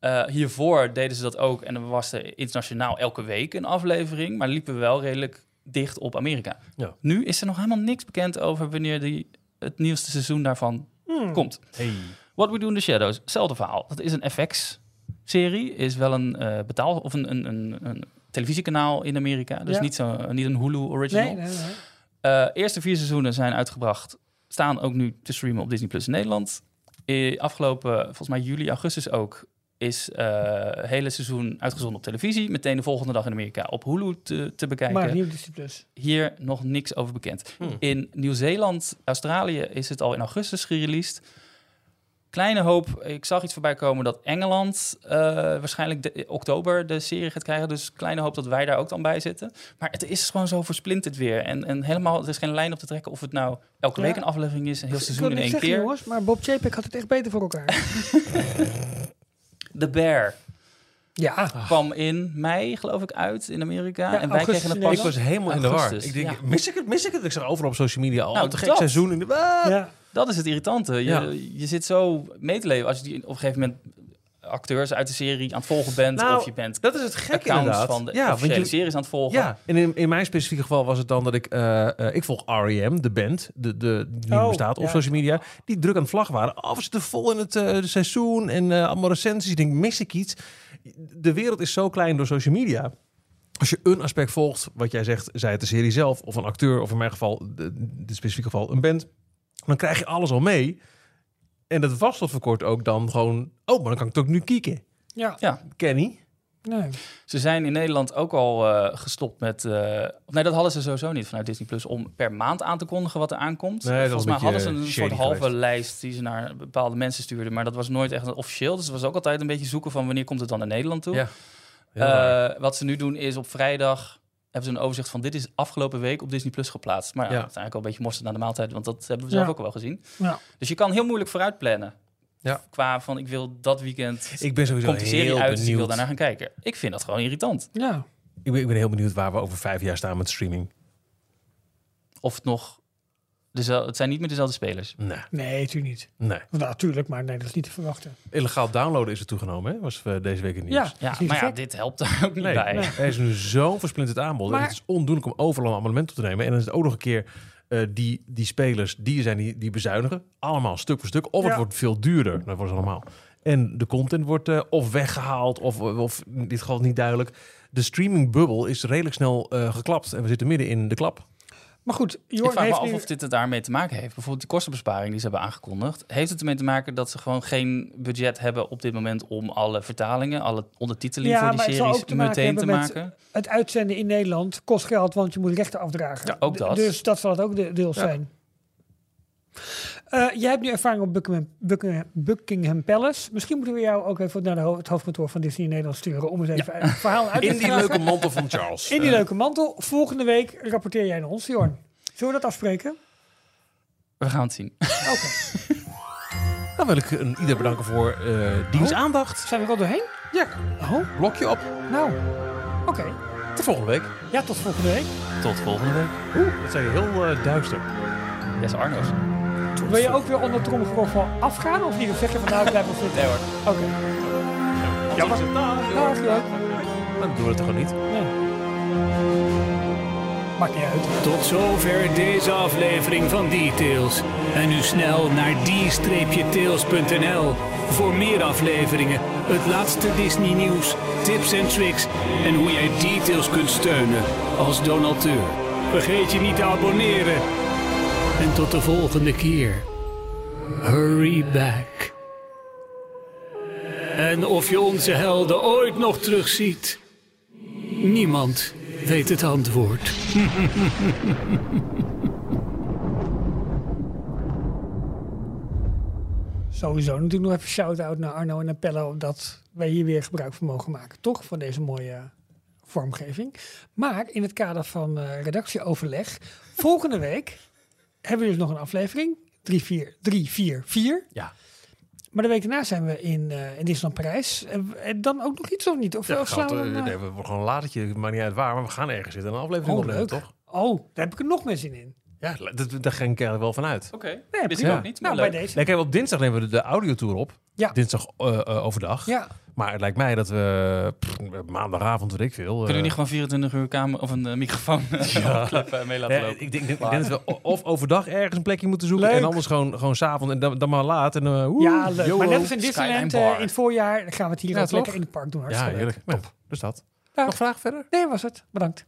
Eh, hiervoor deden ze dat ook en dan was er internationaal elke week een aflevering, maar liepen we wel redelijk dicht op Amerika. Ja. Nu is er nog helemaal niks bekend over wanneer die, het nieuwste seizoen daarvan Hmm. komt. Hey. What We Do in the Shadows, hetzelfde verhaal. Dat is een FX-serie, is wel een eh, betaal of een, een, een, een televisiekanaal in Amerika. Dus Ja. niet, zo, niet een Hulu original. Nee, nee, nee. Eh, eerste vier seizoenen zijn uitgebracht, staan ook nu te streamen op Disney Plus in Nederland. Eh, afgelopen, volgens mij juli, augustus ook, is eh, het hele seizoen uitgezonden op televisie. Meteen de volgende dag in Amerika op Hulu te, te bekijken. Maar nieuw Disney Plus. Hier nog niks over bekend. Hmm. In Nieuw-Zeeland, Australië is het al in augustus gereleased. Kleine hoop, ik zag iets voorbij komen dat Engeland eh, waarschijnlijk de- oktober de serie gaat krijgen. Dus kleine hoop dat wij daar ook dan bij zitten. Maar het is gewoon zo versplinterd weer. En, en helemaal, er is geen lijn op te trekken of het nou elke Ja. week een aflevering is, een heel Ik seizoen in één zeggen, keer. jongens, maar Bob Chapek had het echt beter voor elkaar. (laughs) The Bear ja. kwam in mei, geloof ik, uit in Amerika. Ja, en wij augustus kregen het in pas... Ik was helemaal in de war. Augustus, Ik denk, ja. mis ik het? Mis ik het? Ik zag overal op social media al Nou, te gek dat. seizoen in de... Ah! ja. Dat is het irritante. Je, Ja. je zit zo mee te leven als je die op een gegeven moment acteurs uit de serie aan het volgen bent. Nou, of je bent Dat is het gek accounts inderdaad. van de ja, want je, series aan het volgen. ja, en in, in mijn specifieke geval was het dan dat ik... eh, eh, ik volg R.E.M., de band, de, de, die nu Oh, bestaat op ja. social media. Die druk aan het vlag waren. Oh, we zitten vol in het eh, seizoen en allemaal recensies. Ik denk, mis ik iets? De wereld is zo klein door social media. Als je een aspect volgt, wat jij zegt, zij het de serie zelf... of een acteur, of in mijn geval, de, de specifieke geval, een band... dan krijg je alles al mee. En dat was tot voor kort ook dan gewoon... oh, maar dan kan ik het ook nu kieken. Ja. Ja. Kenny? Nee. Ze zijn in Nederland ook al eh, gestopt met... eh, of nee, dat hadden ze sowieso niet vanuit Disney Plus... om per maand aan te kondigen wat er aankomt. Nee, dat was Volgens mij hadden ze een soort halve geweest. lijst... die ze naar bepaalde mensen stuurden. Maar dat was nooit echt officieel. Dus het was ook altijd een beetje zoeken van... wanneer komt het dan naar Nederland toe? Ja. Eh, wat ze nu doen is op vrijdag hebben ze een overzicht van dit is afgelopen week op Disney Plus geplaatst. Maar ja, Ja. dat is eigenlijk al een beetje mosterd naar de maaltijd, want dat hebben we zelf Ja. ook al wel gezien. Ja. Dus je kan heel moeilijk vooruit plannen. Ja. Qua van ik wil dat weekend ik ben sowieso komt die serie heel uit, dus ik wil daarnaar gaan kijken. Ik vind dat gewoon irritant. Ja. Ik ben, ik ben heel benieuwd waar we over vijf jaar staan met streaming. Of het nog dezelfde, het zijn niet meer dezelfde spelers. Nee, Nee, natuurlijk niet. nee. Nou, natuurlijk, maar nee, dat is niet te verwachten. Illegaal downloaden is er toegenomen, hè? Was eh, deze week in het Ja, nieuws. Ja, niet maar ja, dit helpt daar ook niet Nee, bij. nee. er is nu zo'n versplinterd aanbod. Maar- het is ondoenlijk om overal een abonnement op te nemen. En dan is het ook nog een keer eh, die, die spelers die zijn die, die bezuinigen. Allemaal stuk voor stuk. Of het Ja. wordt veel duurder. Dat wordt het allemaal. En de content wordt eh, of weggehaald of, of in dit geval niet duidelijk. De streamingbubbel is redelijk snel eh, geklapt. En we zitten midden in de klap. Maar goed, Ik Jorn vraag me heeft af nu... of dit het daarmee te maken heeft. Bijvoorbeeld die kostenbesparing die ze hebben aangekondigd. Heeft het ermee te maken dat ze gewoon geen budget hebben op dit moment om alle vertalingen, alle ondertiteling Ja, voor die series ook te maken meteen te maken? Het uitzenden in Nederland kost geld, want je moet rechten afdragen. Ja, ook dat. Dus dat zal het ook de- deels Ja. zijn. Eh, jij hebt nu ervaring op Buckingham, Buckingham, Buckingham Palace. Misschien moeten we jou ook even naar de ho- het hoofdkantoor van Disney in Nederland sturen... om eens even een verhaal uit te (laughs) In die vragen. leuke mantel van Charles. In die leuke mantel. Volgende week rapporteer jij naar ons, Jorn. Zullen we dat afspreken? We gaan het zien. Oké. (laughs) Dan wil ik een, ieder bedanken voor eh diens Oh. aandacht. Zijn we er al doorheen? Ja, Oh, blokje op. nou. Oké. Tot volgende week. Ja, tot volgende week. Tot volgende week. Oeh, dat zei je heel eh, duister. Des Arno's. Wil je ook weer onder trommelgeroffel afgaan of niet? Of zeg je van nou, ik blijf wel zitten? Nee hoor. Oké. Jammer. Dag, leuk. Dan doen we het toch gewoon niet. Nee. Maakt niet uit. Tot zover deze aflevering van Details. En nu snel naar d-tails.nl voor meer afleveringen, het laatste Disney nieuws, tips en tricks en hoe jij details kunt steunen als donateur. Vergeet je niet te abonneren. En tot de volgende keer. Hurry back. En of je onze helden ooit nog terugziet, niemand weet het antwoord. (laughs) Sowieso natuurlijk nog even shout-out naar Arno en Appello... dat wij hier weer gebruik van mogen maken, toch? Van deze mooie vormgeving. Maar in het kader van eh, redactieoverleg... volgende week hebben we dus nog een aflevering. 3, 4, 3, 4, 4. Ja. Maar de week daarna zijn we in, eh in Disneyland Parijs. En, en dan ook nog iets of niet? Of, Ja, of gaan we, eh, nee, we gewoon een latertje, het maakt niet uit waar, maar we gaan ergens zitten. Een aflevering Oh, opnemen, leuk. toch? Oh, daar heb ik er nog meer zin in. Ja, dat, daar ging ik eigenlijk wel van uit. Oké, Nee, wist ik ook niet. Maar Nou, bij leuk. deze. Nee, kijk, op dinsdag nemen we de, de audiotour op. Ja. Dinsdag eh, overdag. Ja, Maar het lijkt mij dat we pff, maandagavond, weet ik veel. Kunnen we eh, niet gewoon 24 uur kamer of een eh, microfoon (laughs) Ja. eh, mee laten Nee, lopen? ik, denk, ik denk dat we of overdag ergens een plekje moeten zoeken. Leuk. En anders gewoon, gewoon s'avonds en dan, dan maar laat. En, woe, ja leuk. Maar net als in Disneyland eh, in het voorjaar... dan gaan we het hier Ja, ook lekker in het park doen. Ja, Hartstikke leuk. heerlijk. Ja, dus dat. Ja. Nog vragen verder? Nee, was het. Bedankt.